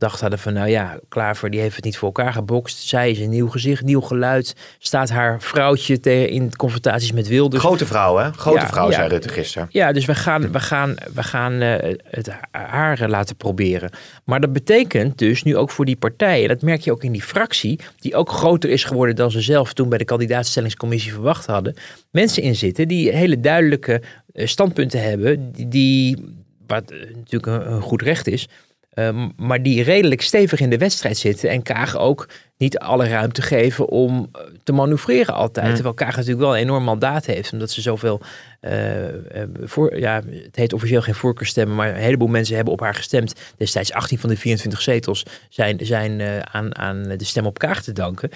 gedacht hadden van nou ja, Klaver die heeft het niet voor elkaar gebokst. Zij is een nieuw gezicht, nieuw geluid. Staat haar vrouwtje tegen in confrontaties met Wilders. Grote vrouw hè? Grote vrouw, ja, zei Rutte gisteren. Ja, dus we gaan, we gaan, we gaan uh, het haar laten proberen. Maar dat betekent dus nu ook voor die partijen, dat merk je ook in die fractie, die ook groter is geworden dan ze zelf toen bij de kandidaatstellingscommissie verwacht hadden. Mensen in zitten die hele duidelijke eh, standpunten hebben, die, die wat natuurlijk een, een goed recht is, Ehm, maar die redelijk stevig in de wedstrijd zitten. En Kaag ook niet alle ruimte geven om eh, te manoeuvreren altijd. Mm. Terwijl Kaag natuurlijk wel een enorm mandaat heeft. Omdat ze zoveel... Uh, voor, ja, het heet officieel geen voorkeurstemmen. Maar een heleboel mensen hebben op haar gestemd. Destijds 18 van de 24 zetels zijn, zijn uh, aan, aan de stem op Kaag te danken.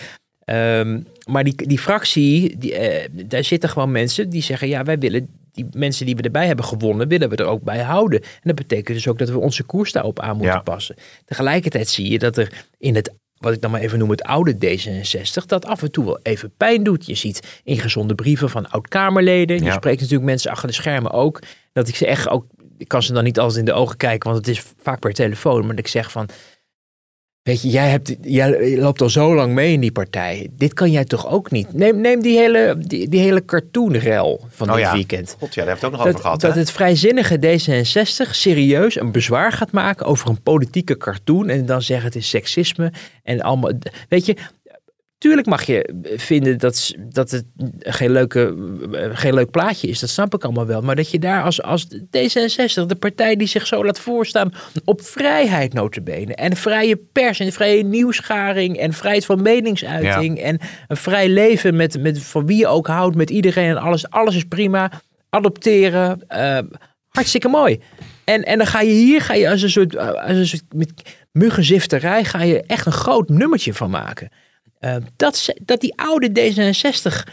Um, maar die, die fractie, die, daar zitten gewoon mensen die zeggen: ja, wij willen die mensen die we erbij hebben gewonnen, willen we er ook bij houden. En dat betekent dus ook dat we onze koers daarop aan moeten passen. Tegelijkertijd zie je dat er in het wat ik dan maar even noem het oude D66, dat af en toe wel even pijn doet. Je ziet ingezonde brieven van oud-Kamerleden. Je spreekt natuurlijk mensen achter de schermen ook. Dat ik ze echt ook, ik kan ze dan niet altijd in de ogen kijken, want het is vaak per telefoon. Maar dat ik zeg van, Weet je, jij, hebt, jij loopt al zo lang mee in die partij. Dit kan jij toch ook niet? Neem, neem die hele, die, die hele cartoonrel van oh dit ja. weekend. God, ja, daar heeft het ook nog dat, over gehad. Dat het vrijzinnige D66 serieus een bezwaar gaat maken over een politieke cartoon. En dan zeggen het is seksisme. En allemaal. Weet je, Tuurlijk mag je vinden dat, dat het geen, leuke, geen leuk plaatje is. Dat snap ik allemaal wel. Maar dat je daar als, als D66, de partij die zich zo laat voorstaan op vrijheid notabene. En vrije pers en vrije nieuwsgaring en vrijheid van meningsuiting. En een vrij leven met, met van wie je ook houdt, met iedereen en alles. Alles is prima. Adopteren. Uh, hartstikke mooi. En, en dan ga je hier ga je als een soort, als een soort met muggenzifterij ga je echt een groot nummertje van maken. Uh, dat, dat die oude D66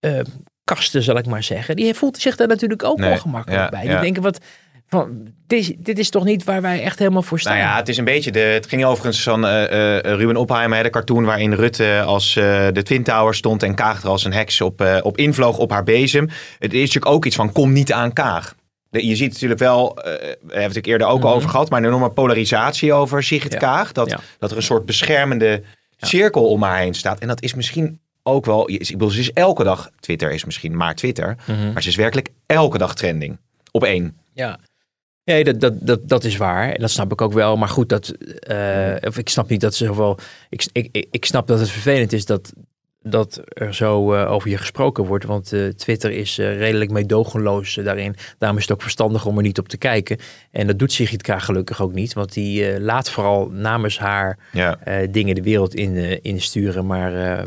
uh, kasten, zal ik maar zeggen, die voelt zich daar natuurlijk ook nee, ongemakkelijk bij. Die denken, wat, van, dit, dit, is toch niet waar wij echt helemaal voor staan? Nou ja, het is een beetje de. Het ging overigens van uh, uh, Ruben Opheimer, de cartoon waarin Rutte als de Twin Tower stond en Kaag er als een heks op, op invloog op haar bezem. Het is natuurlijk ook iets van: kom niet aan Kaag. Je ziet natuurlijk wel, uh, we hebben het eerder ook mm -hmm. over gehad, maar een enorme polarisatie over Sigrid ja. Kaag. Dat, ja. dat er een soort beschermende cirkel om haar heen staat. En dat is misschien ook wel. Ik bedoel, ze is elke dag. Twitter is misschien maar Twitter. Mm -hmm. Maar ze is werkelijk elke dag trending. Op één. Ja. Nee, dat, dat, dat, dat is waar. En dat snap ik ook wel. Maar goed, dat, uh, of ik snap niet dat ze zoveel. Ik, ik, ik snap dat het vervelend is dat dat er zo uh, over je gesproken wordt. Want uh, Twitter is uh, redelijk meedogenloos daarin. Daarom is het ook verstandig om er niet op te kijken. En dat doet Sigrid gelukkig ook niet. Want die laat vooral namens haar ja. dingen de wereld in, insturen. Maar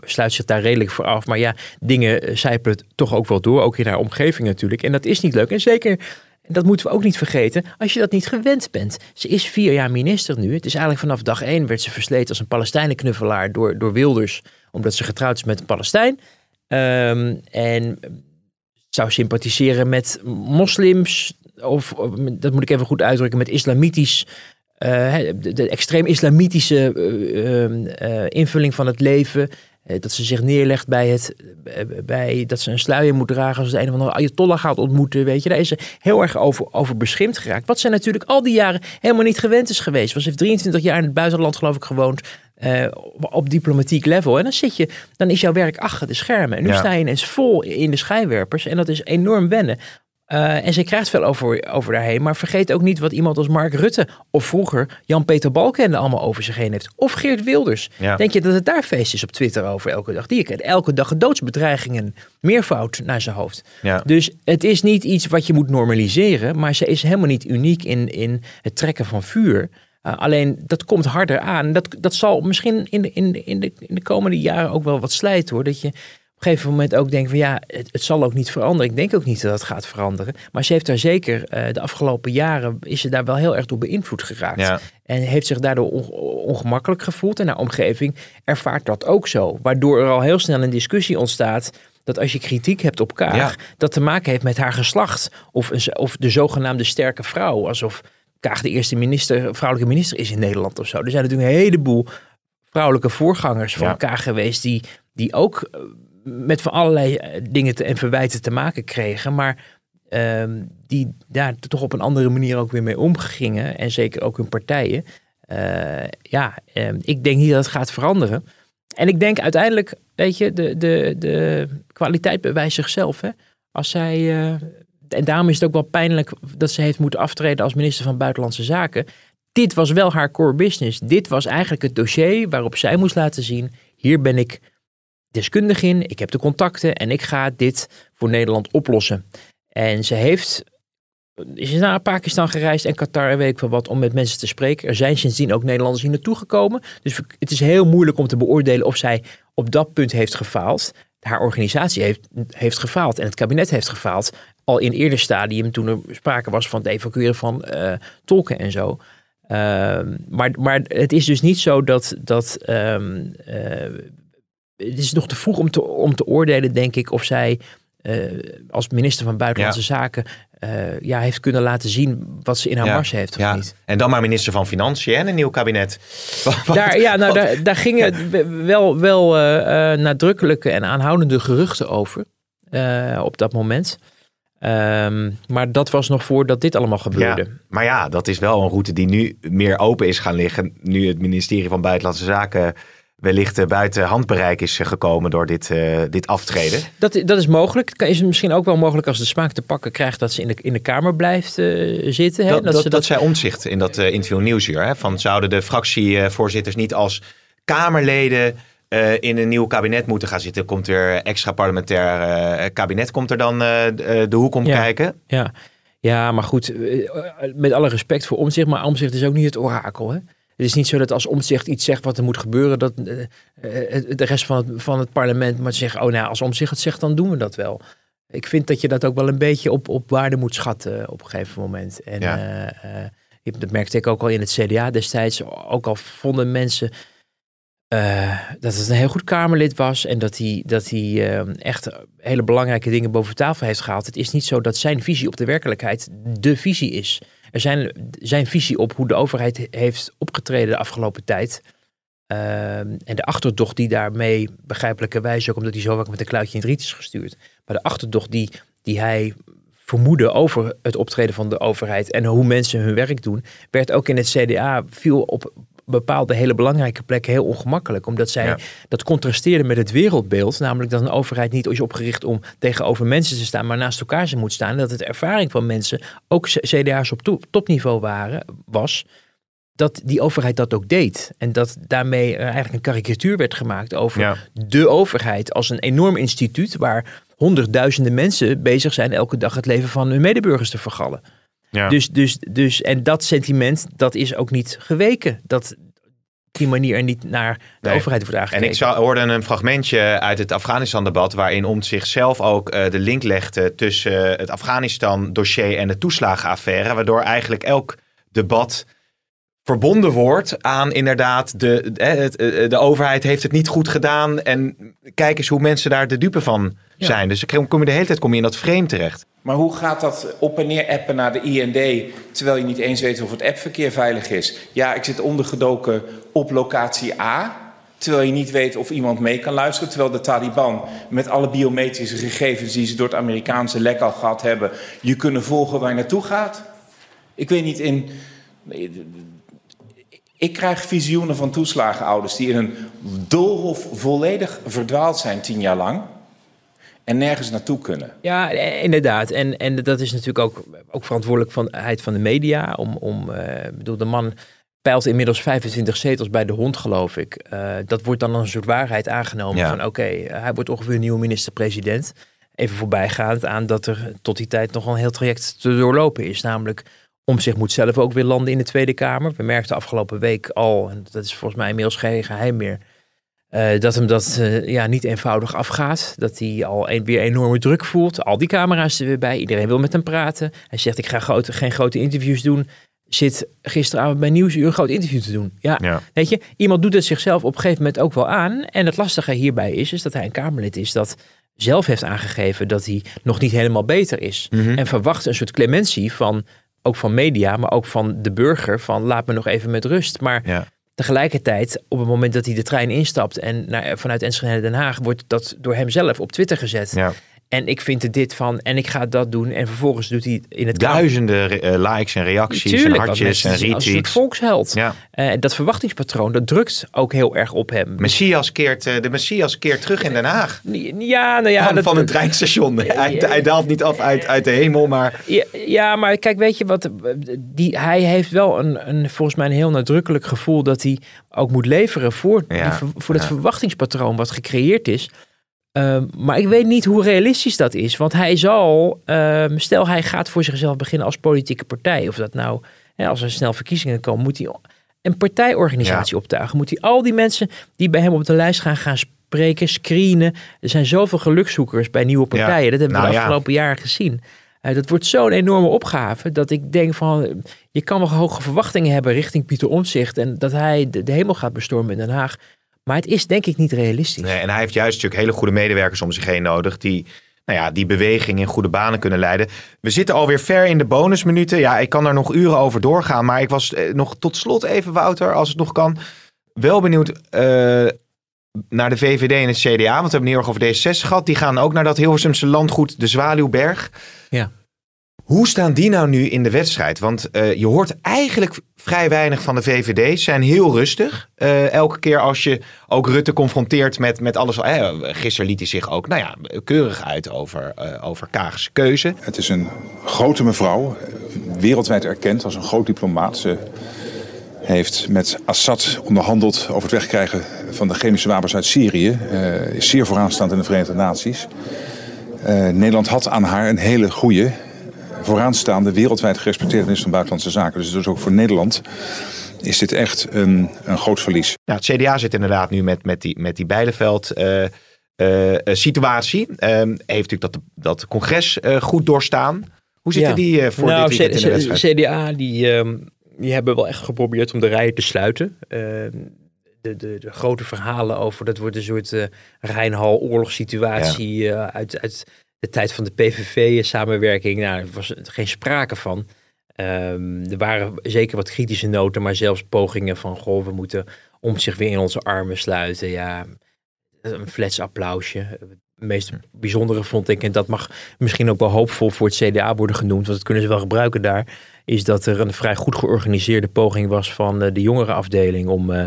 sluit zich daar redelijk voor af. Maar ja, dingen zijpelen toch ook wel door. Ook in haar omgeving natuurlijk. En dat is niet leuk. En zeker dat moeten we ook niet vergeten als je dat niet gewend bent. Ze is vier jaar minister nu. Het is eigenlijk vanaf dag één werd ze versleten als een Palestijnenknuffelaar door, door Wilders. Omdat ze getrouwd is met een Palestijn. Um, en zou sympathiseren met moslims. Of, dat moet ik even goed uitdrukken, met islamitisch. Uh, de, de, extreem islamitische uh, invulling van het leven. Eh, dat ze zich neerlegt bij het, eh, bij, dat ze een sluier moet dragen als ze een of andere Ayatollah gaat ontmoeten. Weet je, daar is ze heel erg over, over beschimd geraakt. Wat ze natuurlijk al die jaren helemaal niet gewend is geweest. Ze heeft 23 jaar in het buitenland geloof ik gewoond. Uh, op diplomatiek level. En dan zit je, dan is jouw werk achter de schermen. En nu sta je ineens vol in de schijnwerpers. En dat is enorm wennen. Uh, en ze krijgt veel over, over daarheen. Maar vergeet ook niet wat iemand als Mark Rutte of vroeger Jan-Peter Balkenende allemaal over zich heen heeft. Of Geert Wilders. Denk je dat het daar feest is op Twitter over elke dag? Die krijgt elke dag doodsbedreigingen, meervoud naar zijn hoofd. Ja. Dus het is niet iets wat je moet normaliseren. Maar ze is helemaal niet uniek in, in het trekken van vuur. Uh, alleen dat komt harder aan. Dat, dat zal misschien in de, in, de, in, de, in de komende jaren ook wel wat slijten hoor. Dat je een gegeven moment ook denken van ja, het, het, zal ook niet veranderen. Ik denk ook niet dat het gaat veranderen. Maar ze heeft daar zeker uh, de afgelopen jaren is ze daar wel heel erg door beïnvloed geraakt. En heeft zich daardoor ongemakkelijk gevoeld. En haar omgeving ervaart dat ook zo. Waardoor er al heel snel een discussie ontstaat dat als je kritiek hebt op Kaag, dat te maken heeft met haar geslacht. Of, een, of de zogenaamde sterke vrouw. Alsof Kaag de eerste minister, vrouwelijke minister is in Nederland of zo. Er zijn natuurlijk een heleboel vrouwelijke voorgangers van Kaag geweest die, die ook eh, met van allerlei eh, dingen te, en verwijten te maken kregen. Maar uh, die daar toch op een andere manier ook weer mee omgingen. En zeker ook hun partijen. Uh, ja, uh, ik denk niet dat het gaat veranderen. En ik denk uiteindelijk, weet je, de, de, de kwaliteit bewijst zichzelf. Hè? Als zij, uh, en daarom is het ook wel pijnlijk dat ze heeft moeten aftreden als minister van Buitenlandse Zaken. Dit was wel haar core business. Dit was eigenlijk het dossier waarop zij moest laten zien: hier ben ik deskundig in, ik heb de contacten en ik ga dit voor Nederland oplossen. En ze heeft, is naar Pakistan gereisd en Qatar en weet ik wat om met mensen te spreken. Er zijn sindsdien ook Nederlanders hier naartoe gekomen. Dus het is heel moeilijk om te beoordelen of zij op dat punt heeft gefaald. Haar organisatie heeft, heeft gefaald en het kabinet heeft gefaald. Al in eerder stadium toen er sprake was van het evacueren van uh, tolken en zo. Uh, maar, maar het is dus niet zo dat, dat um, uh, het is nog te vroeg om te, om te oordelen, denk ik, of zij uh, als minister van Buitenlandse Zaken uh, ja, heeft kunnen laten zien wat ze in haar ja, mars heeft. Of ja. niet. En dan maar minister van Financiën en een nieuw kabinet. *laughs* daar, ja, nou, daar, daar gingen wel, wel uh, nadrukkelijke en aanhoudende geruchten over op dat moment. Um, maar dat was nog voordat dit allemaal gebeurde. Ja, maar ja, dat is wel een route die nu meer open is gaan liggen. Nu het ministerie van Buitenlandse Zaken wellicht eh, buiten handbereik is eh, gekomen door dit, uh, dit aftreden. Dat, dat is mogelijk. Is het misschien ook wel mogelijk als de smaak te pakken krijgt dat ze in de, in de Kamer blijft uh, zitten? Hè? Dat, dat, dat, ze dat, zei omzicht in dat uh, interview Nieuwsuur. Hè? Van zouden de fractievoorzitters niet als Kamerleden in een nieuw kabinet moeten gaan zitten? Komt er extra parlementair kabinet, komt er dan de hoek om ja, kijken? Ja. ja, maar goed, met alle respect voor omzicht, maar omzicht is ook niet het orakel. Hè? Het is niet zo dat als omzicht iets zegt wat er moet gebeuren, dat uh, de rest van het, van het parlement maar zeggen, oh nou, als omzicht het zegt, dan doen we dat wel. Ik vind dat je dat ook wel een beetje op, op waarde moet schatten op een gegeven moment. En ja. uh, dat merkte ik ook al in het CDA destijds. Ook al vonden mensen dat het een heel goed Kamerlid was en dat hij, dat hij echt hele belangrijke dingen boven tafel heeft gehaald. Het is niet zo dat zijn visie op de werkelijkheid de visie is. Er zijn, zijn visie op hoe de overheid heeft opgetreden de afgelopen tijd. Uh, en de achterdocht die daarmee, begrijpelijkerwijs ook omdat hij zo vaak met een kluitje in het riet is gestuurd. Maar de achterdocht die, die hij vermoedde over het optreden van de overheid en hoe mensen hun werk doen, werd ook in het CDA, viel op bepaalde hele belangrijke plekken heel ongemakkelijk. Omdat zij dat contrasteerde met het wereldbeeld. Namelijk dat een overheid niet is opgericht om tegenover mensen te staan, maar naast elkaar ze moet staan. En dat het ervaring van mensen, ook CDA's op topniveau waren, was. dat die overheid dat ook deed. En dat daarmee er eigenlijk een karikatuur werd gemaakt over Ja. de overheid als een enorm instituut waar honderdduizenden mensen bezig zijn elke dag het leven van hun medeburgers te vergallen. Ja. Dus, dus, dus, en dat sentiment, dat is ook niet geweken. Dat op die manier er niet naar de Nee. overheid wordt En aangekeken. ik zou, hoorde een fragmentje uit het Afghanistan-debat waarin om zichzelf ook eh, de link legde tussen eh, het Afghanistan-dossier en de toeslagenaffaire, waardoor eigenlijk elk debat verbonden wordt aan inderdaad de, het, eh, de overheid heeft het niet goed gedaan en kijk eens hoe mensen daar de dupe van Ja. zijn. Dus dan kom je de hele tijd kom je in dat frame terecht. Maar hoe gaat dat op en neer appen naar de IND terwijl je niet eens weet of het appverkeer veilig is? Ja, ik zit ondergedoken op locatie A. Terwijl je niet weet of iemand mee kan luisteren. Terwijl de Taliban met alle biometrische gegevens die ze door het Amerikaanse lek al gehad hebben, je kunnen volgen waar je naartoe gaat. Ik weet niet in. Ik krijg visioenen van toeslagenouders die in een doolhof volledig verdwaald zijn tien jaar lang. En nergens naartoe kunnen. Ja, eh, inderdaad. En, en dat is natuurlijk ook, ook verantwoordelijkheid van de media. Om, om, eh, bedoel, de man peilt inmiddels 25 zetels bij de hond, geloof ik. Eh, dat wordt dan een soort waarheid aangenomen Ja. van oké, hij wordt ongeveer nieuwe minister-president. Even voorbijgaand aan dat er tot die tijd nog een heel traject te doorlopen is. Namelijk, om zich moet zelf ook weer landen in de Tweede Kamer. We merkten afgelopen week al, en dat is volgens mij inmiddels geen geheim meer... eh, dat hem dat eh, ja, niet eenvoudig afgaat. Dat hij al een, weer enorme druk voelt. Al die camera's er weer bij. Iedereen wil met hem praten. Hij zegt, ik ga grote, geen grote interviews doen. Zit gisteravond bij Nieuwsuur een groot interview te doen. Ja, Ja. weet je, iemand doet het zichzelf op een gegeven moment ook wel aan. En het lastige hierbij is, is dat hij een Kamerlid is dat zelf heeft aangegeven dat hij nog niet helemaal beter is. En verwacht een soort clementie van, ook van media, maar ook van de burger. Van laat me nog even met rust. Maar Ja. Tegelijkertijd, op het moment dat hij de trein instapt en naar, vanuit Enschede naar Den Haag, wordt dat door hemzelf op Twitter gezet. Ja. En ik vind er dit van en ik ga dat doen. En vervolgens doet hij in het Duizenden eh, likes en reacties Tuurlijk, en hartjes en hem als retweets. volksheld. Ja. Eh, dat verwachtingspatroon, dat drukt ook heel erg op hem. Messias keert, eh, de Messias keert terug in Den Haag. Ja, nou ja, van, dat, van een *laughs* treinstation. Hij, hij daalt niet af uit, uit de hemel, maar Ja, ja, maar kijk, weet je wat? Die, hij heeft wel een, een, volgens mij een heel nadrukkelijk gevoel dat hij ook moet leveren voor, Ja, die voor dat verwachtingspatroon wat gecreëerd is. Ehm, maar ik weet niet hoe realistisch dat is. Want hij zal, ehm, stel hij gaat voor zichzelf beginnen als politieke partij. Of dat nou, hè, als er snel verkiezingen komen, moet hij een partijorganisatie optuigen. Moet hij al die mensen die bij hem op de lijst gaan, gaan spreken, screenen. Er zijn zoveel gelukzoekers bij nieuwe partijen. Dat hebben we nou de ja. afgelopen jaren gezien. Eh, dat wordt zo'n enorme opgave dat ik denk van, je kan wel hoge verwachtingen hebben richting Pieter Omtzigt en dat hij de, de hemel gaat bestormen in Den Haag. Maar het is denk ik niet realistisch. Nee, en hij heeft juist natuurlijk hele goede medewerkers om zich heen nodig. Die, nou ja, die beweging in goede banen kunnen leiden. We zitten alweer ver in de bonusminuten. Ja, ik kan daar nog uren over doorgaan. Maar ik was eh, nog tot slot even, Wouter, als het nog kan. Wel benieuwd eh, naar de VVD en het CDA. Want we hebben het heel erg over D66 gehad. Die gaan ook naar dat Hilversumse landgoed, de Zwaluwberg. Ja. Hoe staan die nou nu in de wedstrijd? Want eh, je hoort eigenlijk vrij weinig van de VVD. Ze zijn heel rustig. Eh, elke keer als je ook Rutte confronteert met, met alles. Eh, gisteren liet hij zich ook nou ja, keurig uit over, over Kaagse keuze. Het is een grote mevrouw, wereldwijd erkend als een groot diplomaat. Ze heeft met Assad onderhandeld over het wegkrijgen van de chemische wapens uit Syrië. Is zeer vooraanstaand in de Verenigde Naties. Nederland had aan haar een hele goede, vooraanstaande, wereldwijd gerespecteerde minister van Buitenlandse Zaken. Dus, dus ook voor Nederland is dit echt een, een groot verlies. Nou, het CDA zit inderdaad nu met, met die, met die Bijleveld eh, eh, eh, situatie. Ehm, heeft natuurlijk dat, dat congres eh, goed doorstaan. Hoe zitten Ja. die voor nou, dit weekend in de wedstrijd? CDA die, ehm, die hebben wel echt geprobeerd om de rijen te sluiten. Ehm, de, de, de grote verhalen over dat wordt een soort eh Rijnhal oorlogssituatie eh, uit, uit de tijd van de PVV-samenwerking. Nou, er was geen sprake van. Ehm, er waren zeker wat kritische noten, maar zelfs pogingen van, goh, we moeten om zich weer in onze armen sluiten. Ja, een flats applausje. Het meest bijzondere vond ik, en dat mag misschien ook wel hoopvol voor het CDA worden genoemd, want dat kunnen ze wel gebruiken daar, is dat er een vrij goed georganiseerde poging was van eh, de jongerenafdeling om eh,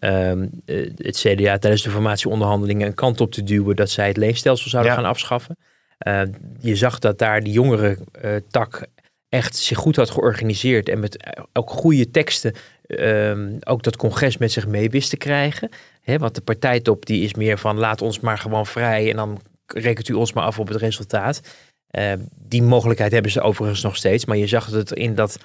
ehm, eh, het CDA tijdens de formatieonderhandelingen een kant op te duwen dat zij het leenstelsel zouden Ja. gaan afschaffen. Eh, je zag dat daar die jongere eh, tak echt zich goed had georganiseerd en met eh, ook goede teksten ehm, ook dat congres met zich mee wist te krijgen. Hè, want de partijtop die is meer van laat ons maar gewoon vrij en dan rekent u ons maar af op het resultaat. Die mogelijkheid hebben ze overigens nog steeds. Maar je zag het in dat,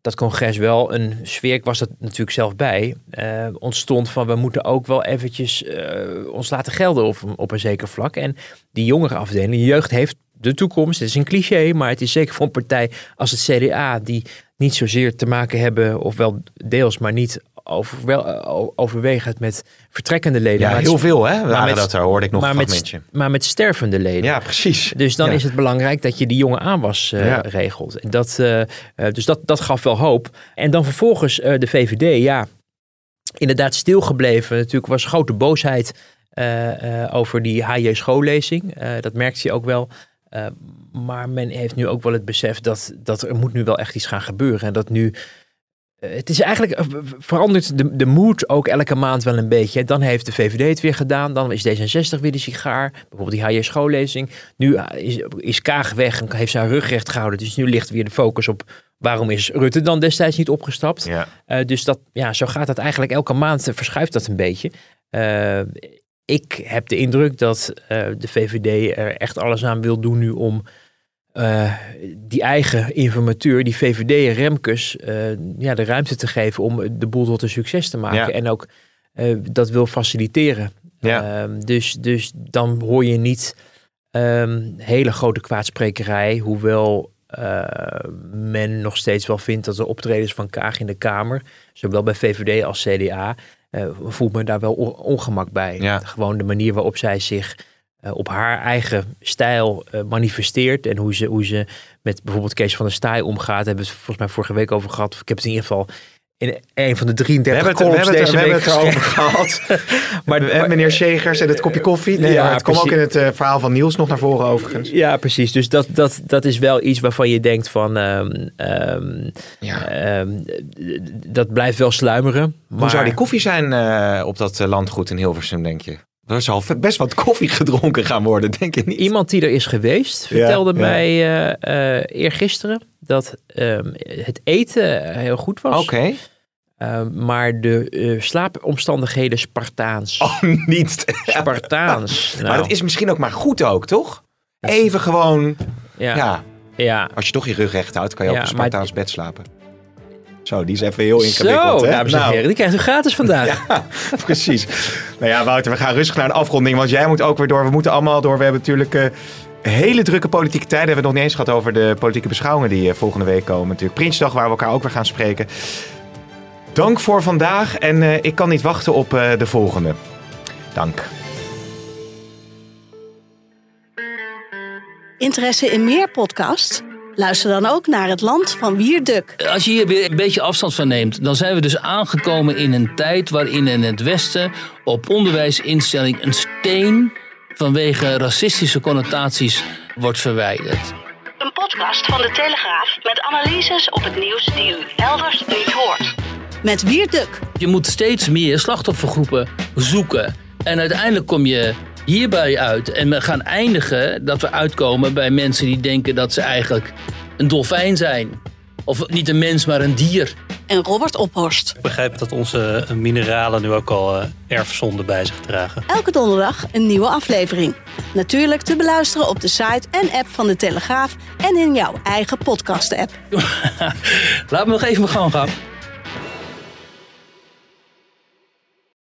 dat congres wel een sfeer, was er natuurlijk zelf bij, uh, ontstond van we moeten ook wel eventjes uh, ons laten gelden op, op een zeker vlak. En die jongere afdeling, de jeugd heeft de toekomst. Het is een cliché, maar het is zeker voor een partij als het CDA, die niet zozeer te maken hebben, of wel deels, maar niet over, wel, overwegend met vertrekkende leden. Ja, maar heel het, veel hè, waren met, dat, daar hoorde ik nog maar een met, maar met stervende leden. Ja, precies. Dus dan Ja. is het belangrijk dat je die jonge aanwas uh, Ja. regelt. En dat, uh, uh, dus dat, dat gaf wel hoop. En dan vervolgens uh, de VVD, ja, inderdaad stilgebleven. Natuurlijk was grote boosheid over die HJ schoollezing. dat merkte je ook wel. Maar men heeft nu ook wel het besef dat, dat er moet nu wel echt iets gaan gebeuren. En dat nu. Uh, het is eigenlijk verandert de, de moed ook elke maand wel een beetje. Dan heeft de VVD het weer gedaan. Dan is D66 weer de sigaar. Bijvoorbeeld die HJ schoollezing. Nu is, is Kaag weg en heeft zijn rug recht gehouden. Dus nu ligt weer de focus op waarom is Rutte dan destijds niet opgestapt. Ja. Uh, dus dat, ja, zo gaat dat eigenlijk elke maand verschuift dat een beetje. Uh, ik heb de indruk dat uh, de VVD er echt alles aan wil doen nu om uh, die eigen informateur, die VVD Remkes, uh, ja, de ruimte te geven om de boel tot een succes te maken. Ja. En ook dat wil faciliteren. Ja. Ehm, dus, dus dan hoor je niet um, hele grote kwaadsprekerij, hoewel men nog steeds wel vindt dat de optredens van Kaag in de Kamer, zowel bij VVD als CDA, voelt me daar wel ongemak bij. Ja. Gewoon de manier waarop zij zich uh, op haar eigen stijl uh, manifesteert. En hoe ze, hoe ze met bijvoorbeeld Kees van der Staaij omgaat. Hebben we het volgens mij vorige week over gehad. Ik heb het in ieder geval in een van de 33 we hebben het, columns *laughs* *laughs* we hebben deze het, we week hebben het erover gehad. maar, meneer Segers en het kopje koffie. Nee, Ja, maar het kwam ook in het uh, verhaal van Niels nog naar voren overigens. Ja, precies. Dus dat, dat, dat is wel iets waarvan je denkt van... Um, um, ja. um, dat blijft wel sluimeren. Maar... Hoe zou die koffie zijn uh, op dat landgoed in Hilversum, denk je? Er zal best wat koffie gedronken gaan worden, denk je niet? Iemand die er is geweest vertelde ja, mij uh, uh, eergisteren dat um, het eten heel goed was. Oké. Okay. Uh, maar de uh, slaapomstandigheden Spartaans. Oh, niet. Spartaans. *laughs* nou. Maar dat is misschien ook maar goed ook, toch? Even gewoon, ja. ja. ja. Als je toch je rug recht houdt, kan je Ja, op een maar- Spartaans bed slapen. Zo, die is even heel ingewikkeld. Zo, hè? dames en Nou, heren, die krijgt u gratis vandaag. *laughs* Ja, precies. nou ja, Wouter, we gaan rustig naar een afronding, want jij moet ook weer door. We moeten allemaal door. We hebben natuurlijk eh, hele drukke politieke tijden. We hebben het nog niet eens gehad over de politieke beschouwingen die eh, volgende week komen. Natuurlijk Prinsdag, waar we elkaar ook weer gaan spreken. Dank voor vandaag en eh, ik kan niet wachten op eh, de volgende. Dank. Interesse in meer podcasts? Luister dan ook naar Het Land van Wierduk. Als je hier weer een beetje afstand van neemt, dan zijn we dus aangekomen in een tijd waarin in het Westen op onderwijsinstelling een steen vanwege racistische connotaties wordt verwijderd. Een podcast van de Telegraaf met analyses op het nieuws die u elders niet hoort. Met Wierduk. Je moet steeds meer slachtoffergroepen zoeken. En uiteindelijk kom je hierbij uit. En we gaan eindigen dat we uitkomen bij mensen die denken dat ze eigenlijk een dolfijn zijn. Of niet een mens, maar een dier. En Robert Ophorst. Ik begrijp dat onze mineralen nu ook al uh, erfzonde bij zich dragen. Elke donderdag een nieuwe aflevering. Natuurlijk te beluisteren op de site en app van de Telegraaf en in jouw eigen podcast-app. *laughs* Laat me nog even mijn gang gaan.